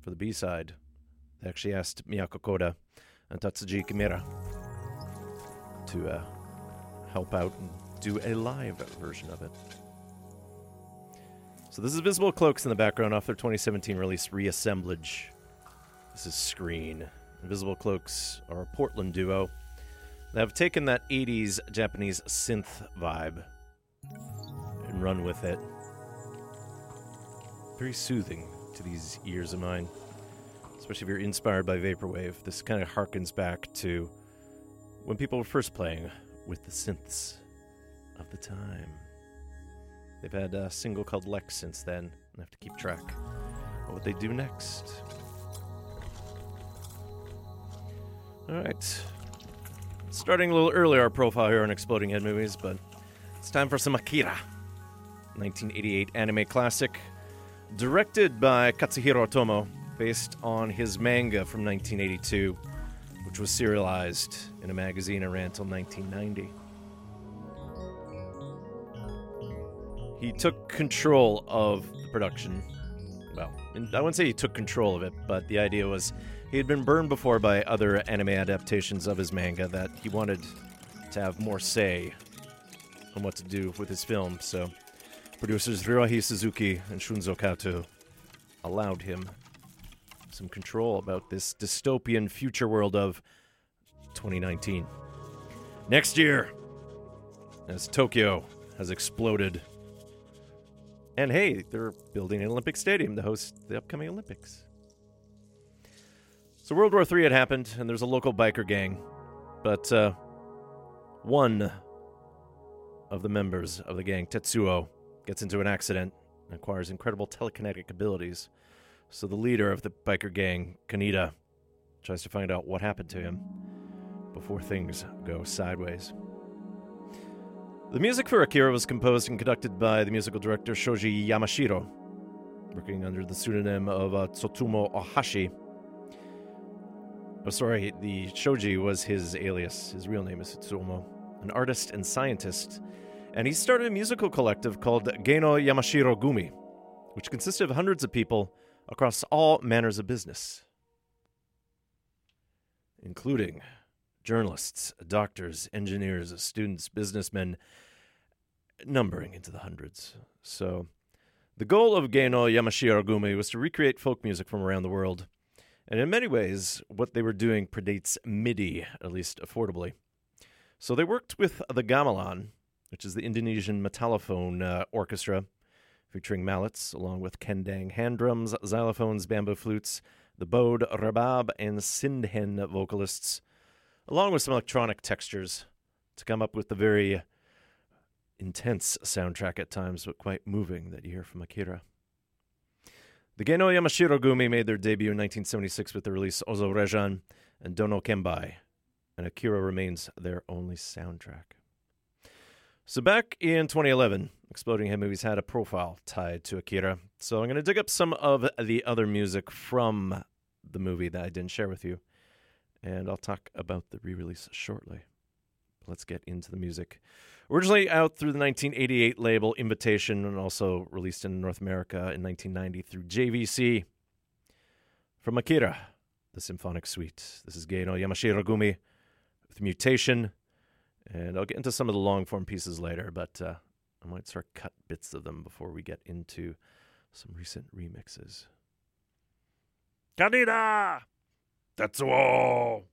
A: for the B side, they actually asked Miyako Koda and Tatsuji Kimura to uh, help out and do a live version of it. So this is Visible Cloaks in the background off their 2017 release Reassemblage. This is Screen. Invisible Cloaks are a Portland duo that have taken that 80s Japanese synth vibe and run with it. Very soothing to these ears of mine, especially if you're inspired by Vaporwave. This kind of harkens back to when people were first playing with the synths of the time. They've had a single called Lex since then, and I have to keep track of what they do next. All right. Starting a little early, our profile here on Exploding Head Movies, but it's time for some Akira. 1988 anime classic, directed by Katsuhiro Otomo, based on his manga from 1982, which was serialized in a magazine and ran until 1990. He took control of the production. Well, I wouldn't say he took control of it, but the idea was he had been burned before by other anime adaptations of his manga that he wanted to have more say on what to do with his film, so producers Ryohei Suzuki and Shunzo Kato allowed him some control about this dystopian future world of 2019. Next year, as Tokyo has exploded. And hey, they're building an Olympic stadium to host the upcoming Olympics. So World War III had happened, and there's a local biker gang, but uh, one of the members of the gang, Tetsuo, gets into an accident and acquires incredible telekinetic abilities. So the leader of the biker gang, Kaneda, tries to find out what happened to him before things go sideways. The music for Akira was composed and conducted by the musical director Shoji Yamashiro, working under the pseudonym of uh, Tsutomu Ohashi. Oh, sorry, the Shoji was his alias. His real name is Tsutomu, an artist and scientist, and he started a musical collective called Geinoh Yamashirogumi, which consisted of hundreds of people across all manners of business, including journalists, doctors, engineers, students, businessmen, numbering into the hundreds. So, the goal of Geinoh Yamashirogumi was to recreate folk music from around the world. And in many ways, what they were doing predates MIDI, at least affordably. So they worked with the gamelan, which is the Indonesian metallophone uh, orchestra, featuring mallets, along with kendang hand drums, xylophones, bamboo flutes, the bowed, rabab, and sindhen vocalists, along with some electronic textures to come up with the very intense soundtrack at times, but quite moving that you hear from Akira. The Geinoh Yamashirogumi made their debut in 1976 with the release Osorezan and Dono Kenbai, and Akira remains their only soundtrack. So back in 2011, Exploding Head Movies had a profile tied to Akira. So I'm going to dig up some of the other music from the movie that I didn't share with you, and I'll talk about the re-release shortly. Let's get into the music. Originally out through the 1988 label Invitation and also released in North America in 1990 through JVC. From Akira, the Symphonic Suite. This is Geinoh Yamashirogumi with Mutation. And I'll get into some of the long form pieces later, but uh, I might start cut bits of them before we get into some recent remixes. Kaneda! Tetsuo!
W: Thank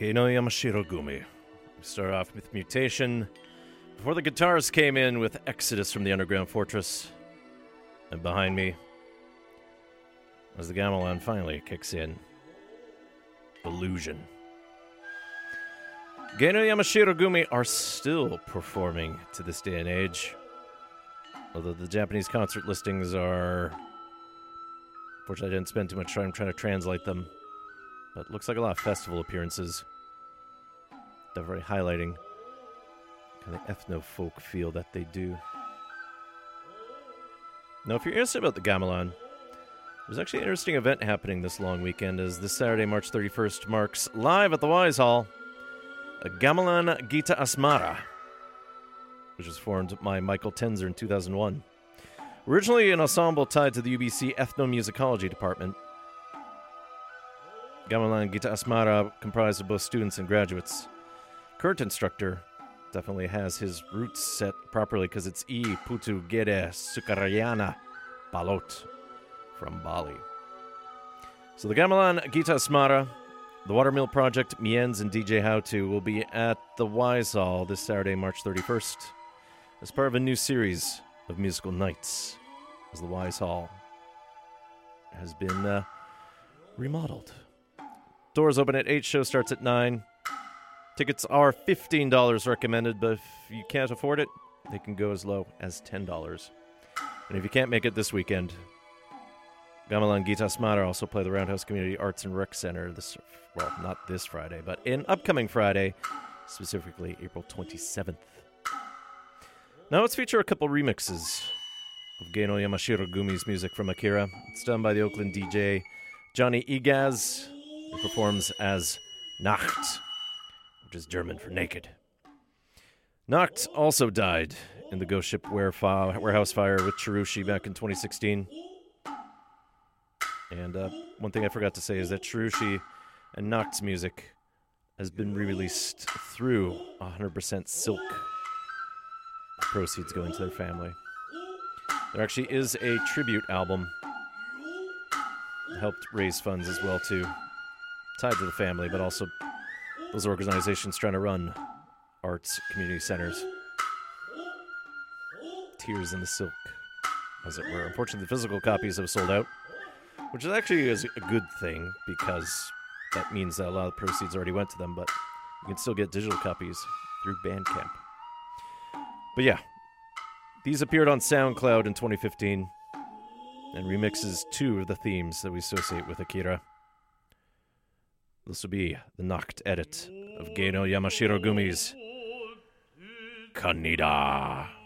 A: Geinoh Yamashirogumi. We start off with Mutation. Before the guitars came in with Exodus from the Underground Fortress. And behind me, as the gamelan finally kicks in, Illusion. Geinoh Yamashirogumi are still performing to this day and age. Although the Japanese concert listings are. Fortunately, I didn't spend too much time trying to translate them. But looks like a lot of festival appearances. They're very highlighting kind of ethno folk feel that they do. Now, if you're interested about the gamelan, there's actually an interesting event happening this long weekend as this Saturday, March 31st, marks live at the Wise Hall a Gamelan Gita Asmara, which was formed by Michael Tenzer in 2001. Originally an ensemble tied to the UBC Ethnomusicology Department, Gamelan Gita Asmara comprised of both students and graduates. Current instructor definitely has his roots set properly because it's E. Putu Gede Sukarayana Balot from Bali. So the Gamelan Gita Asmara, the Watermill Project, Miens, and DJ How To will be at the Wise Hall this Saturday, March 31st, as part of a new series of musical nights, as the Wise Hall has been uh, remodeled. Doors open at 8, show starts at 9. Tickets are $15 recommended, but if you can't afford it, they can go as low as $10. And if you can't make it this weekend, Gamelan Gita Asmara also play the Roundhouse Community Arts and Rec Center this, well, not this Friday, but in upcoming Friday, specifically April 27th. Now let's feature a couple remixes of Geinoh Yamashirogumi's music from Akira. It's done by the Oakland DJ Johnny Igaz, performs as Nackt, which is German for naked. Nackt also died in the Ghost Ship warehouse fire with Cherushii back in 2016. And uh, one thing I forgot to say is that Cherushii and Nackt's music has been re-released through 100% Silk. Proceeds going to their family. There actually is a tribute album helped raise funds as well too, tied to the family, but also those organizations trying to run arts community centers. Tears in the Silk, as it were. Unfortunately, the physical copies have sold out which is actually a good thing because that means that a lot of the proceeds already went to them, but you can still get digital copies through Bandcamp. But yeah, these appeared on SoundCloud in 2015 and remixes two of the themes that we associate with Akira. This will be the Nackt edit of Geno Yamashiro Gumi's Kaneda.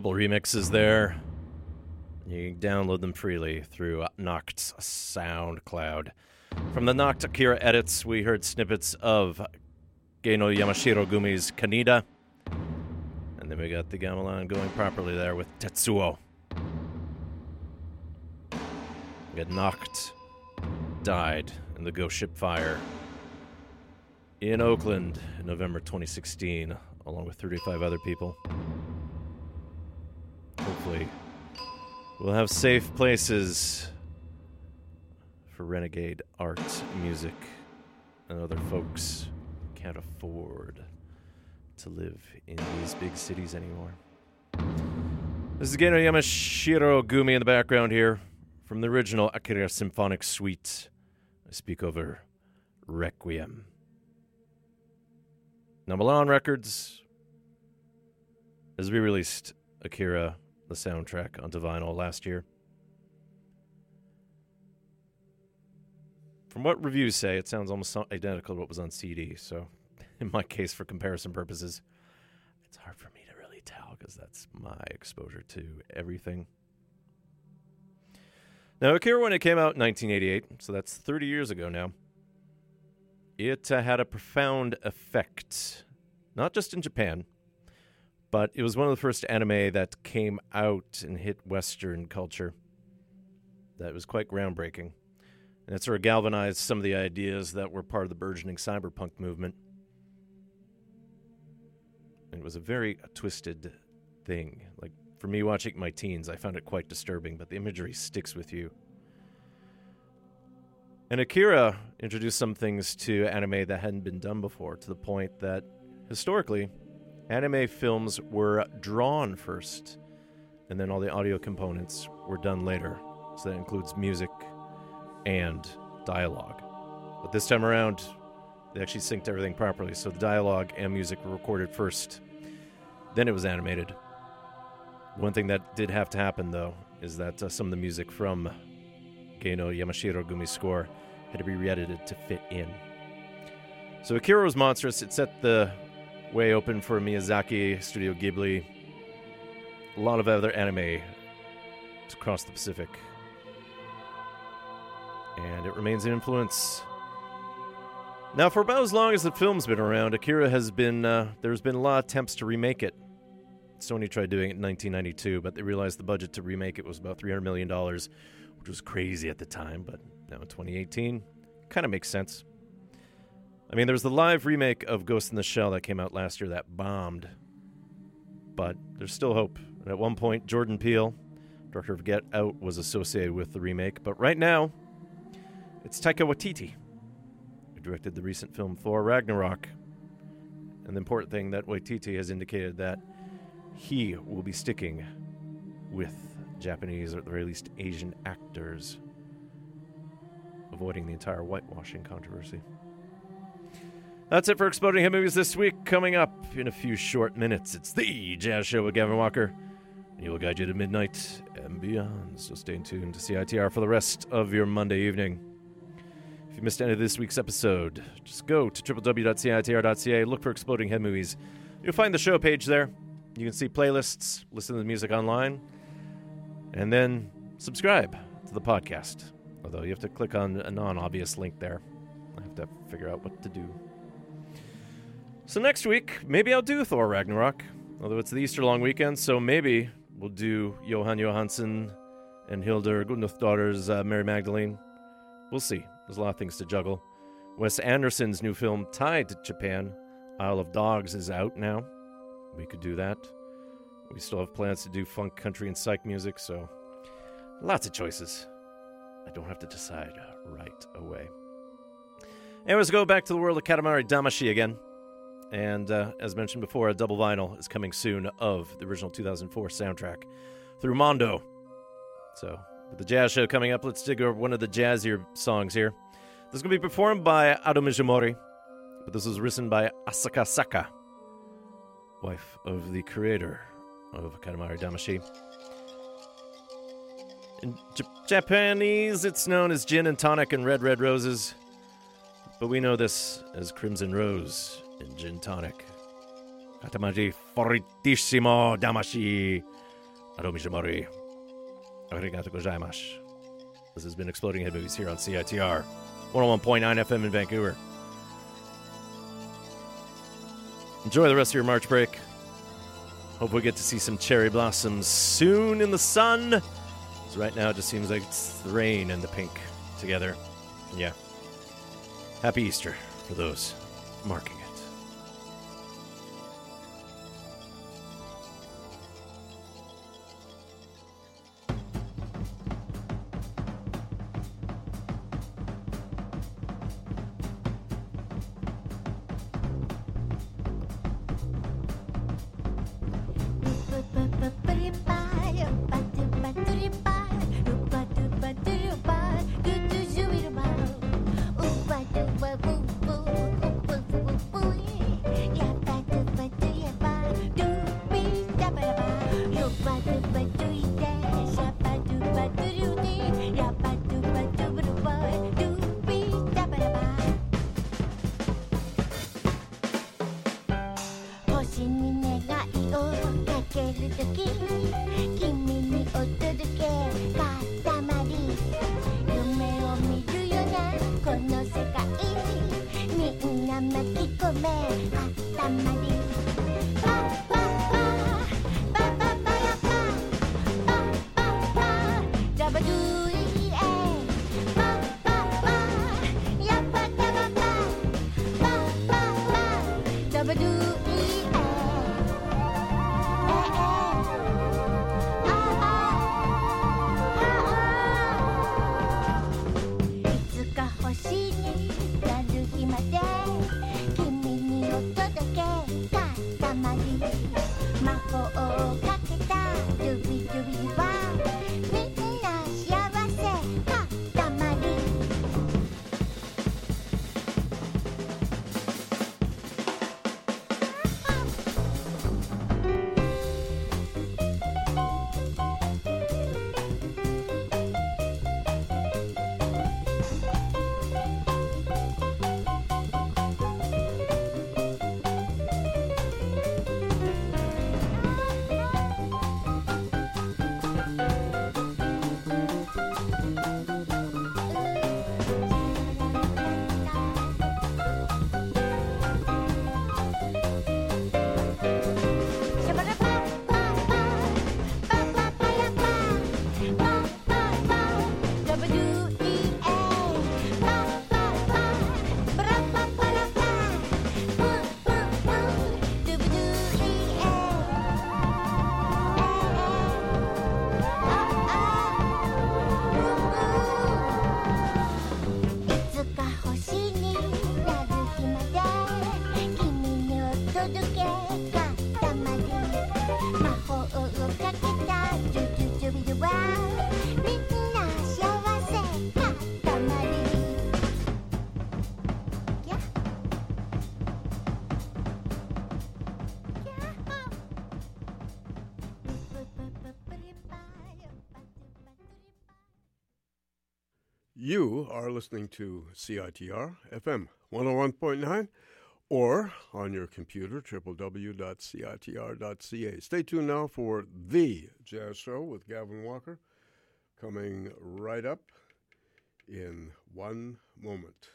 A: Couple remixes there. You can download them freely through Nackt's SoundCloud. From the Nackt Akira edits, we heard snippets of Geinoh Yamashirogumi's Kaneda. And then we got the gamelan going properly there with Tetsuo. Got Nackt died in the ghost ship fire in Oakland in November 2016, along with 35 other people. Hopefully, we'll have safe places for renegade art, music, and other folks can't afford to live in these big cities anymore. This is Geinoh Yamashirogumi in the background here from the original Akira Symphonic Suite. I speak over Requiem. Now, Milan Records has re released Akira, the soundtrack, onto vinyl last year. From what reviews say, it sounds almost identical to what was on CD, so in my case, for comparison purposes, it's hard for me to really tell because that's my exposure to everything. Now, Akira, when it came out in 1988, so that's 30 years ago now, it uh, had a profound effect, not just in Japan, but it was one of the first anime that came out and hit Western culture. That was quite groundbreaking. And it sort of galvanized some of the ideas that were part of the burgeoning cyberpunk movement. It was a very twisted thing. Like, for me watching my teens, I found it quite disturbing, but the imagery sticks with you. And Akira introduced some things to anime that hadn't been done before, to the point that historically, anime films were drawn first, and then all the audio components were done later. So that includes music and dialogue. But this time around, they actually synced everything properly. So the dialogue and music were recorded first, then it was animated. One thing that did have to happen, though, is that uh, some of the music from Geinoh Yamashirogumi's score had to be re edited to fit in. So Akira was monstrous. It set the way open for Miyazaki, Studio Ghibli, a lot of other anime across the Pacific. And it remains an influence. Now, for about as long as the film's been around, Akira has been, uh, there's been a lot of attempts to remake it. Sony tried doing it in 1992, but they realized the budget to remake it was about $300 million, which was crazy at the time, but now in 2018, kind of makes sense. I mean, there was the live remake of Ghost in the Shell that came out last year that bombed, but there's still hope. And at one point, Jordan Peele, director of Get Out, was associated with the remake, but right now, it's Taika Waititi, who directed the recent film Thor Ragnarok. And the important thing that Waititi has indicated that he will be sticking with Japanese or at the very least Asian actors, avoiding the entire whitewashing controversy. That's it for Exploding Head Movies this week. Coming up in a few short minutes, it's the Jazz Show with Gavin Walker. And he will guide you to midnight and beyond. So stay tuned to CITR for the rest of your Monday evening. If you missed any of this week's episode, just go to www.citr.ca, look for Exploding Head Movies. You'll find the show page there. You can see playlists, listen to the music online, and then subscribe to the podcast. Although you have to click on a non obvious link there. I have to figure out what to do. So next week, maybe I'll do Thor Ragnarok. Although it's the Easter long weekend, so maybe we'll do Jóhann Jóhannsson and Hildur Guðnadóttir's uh, Mary Magdalene. We'll see. There's a lot of things to juggle. Wes Anderson's new film tied to Japan, Isle of Dogs, is out now. We could do that. We still have plans to do funk, country, and psych music, so lots of choices. I don't have to decide right away. Anyways, go back to the world of Katamari Damacy again. And uh, as mentioned before, a double vinyl is coming soon of the original 2004 soundtrack through Mondo. So, with the jazz show coming up, let's dig over one of the jazzier songs here. This is going to be performed by Ado Mizumori, but this was written by Asuka Sakai, wife of the creator of Katamari Damacy. In J- Japanese, it's known as gin and tonic and red, red roses, but we know this as Crimson Rose and gin tonic.
X: Katamari Fortissimo Damacy. Aromijimori. Arigato gozaimasu. This has been Exploding Head Movies here on CITR 101.9 FM in Vancouver. Enjoy the rest of your March break. Hope we get to see some cherry blossoms soon in the sun. 'Cause right now it just seems like it's the rain and the pink together. Yeah. Happy Easter for those marking
Y: are listening to CITR FM 101.9 or on your computer, www.citr.ca. Stay tuned now for The Jazz Show with Gavin Walker coming right up in one moment.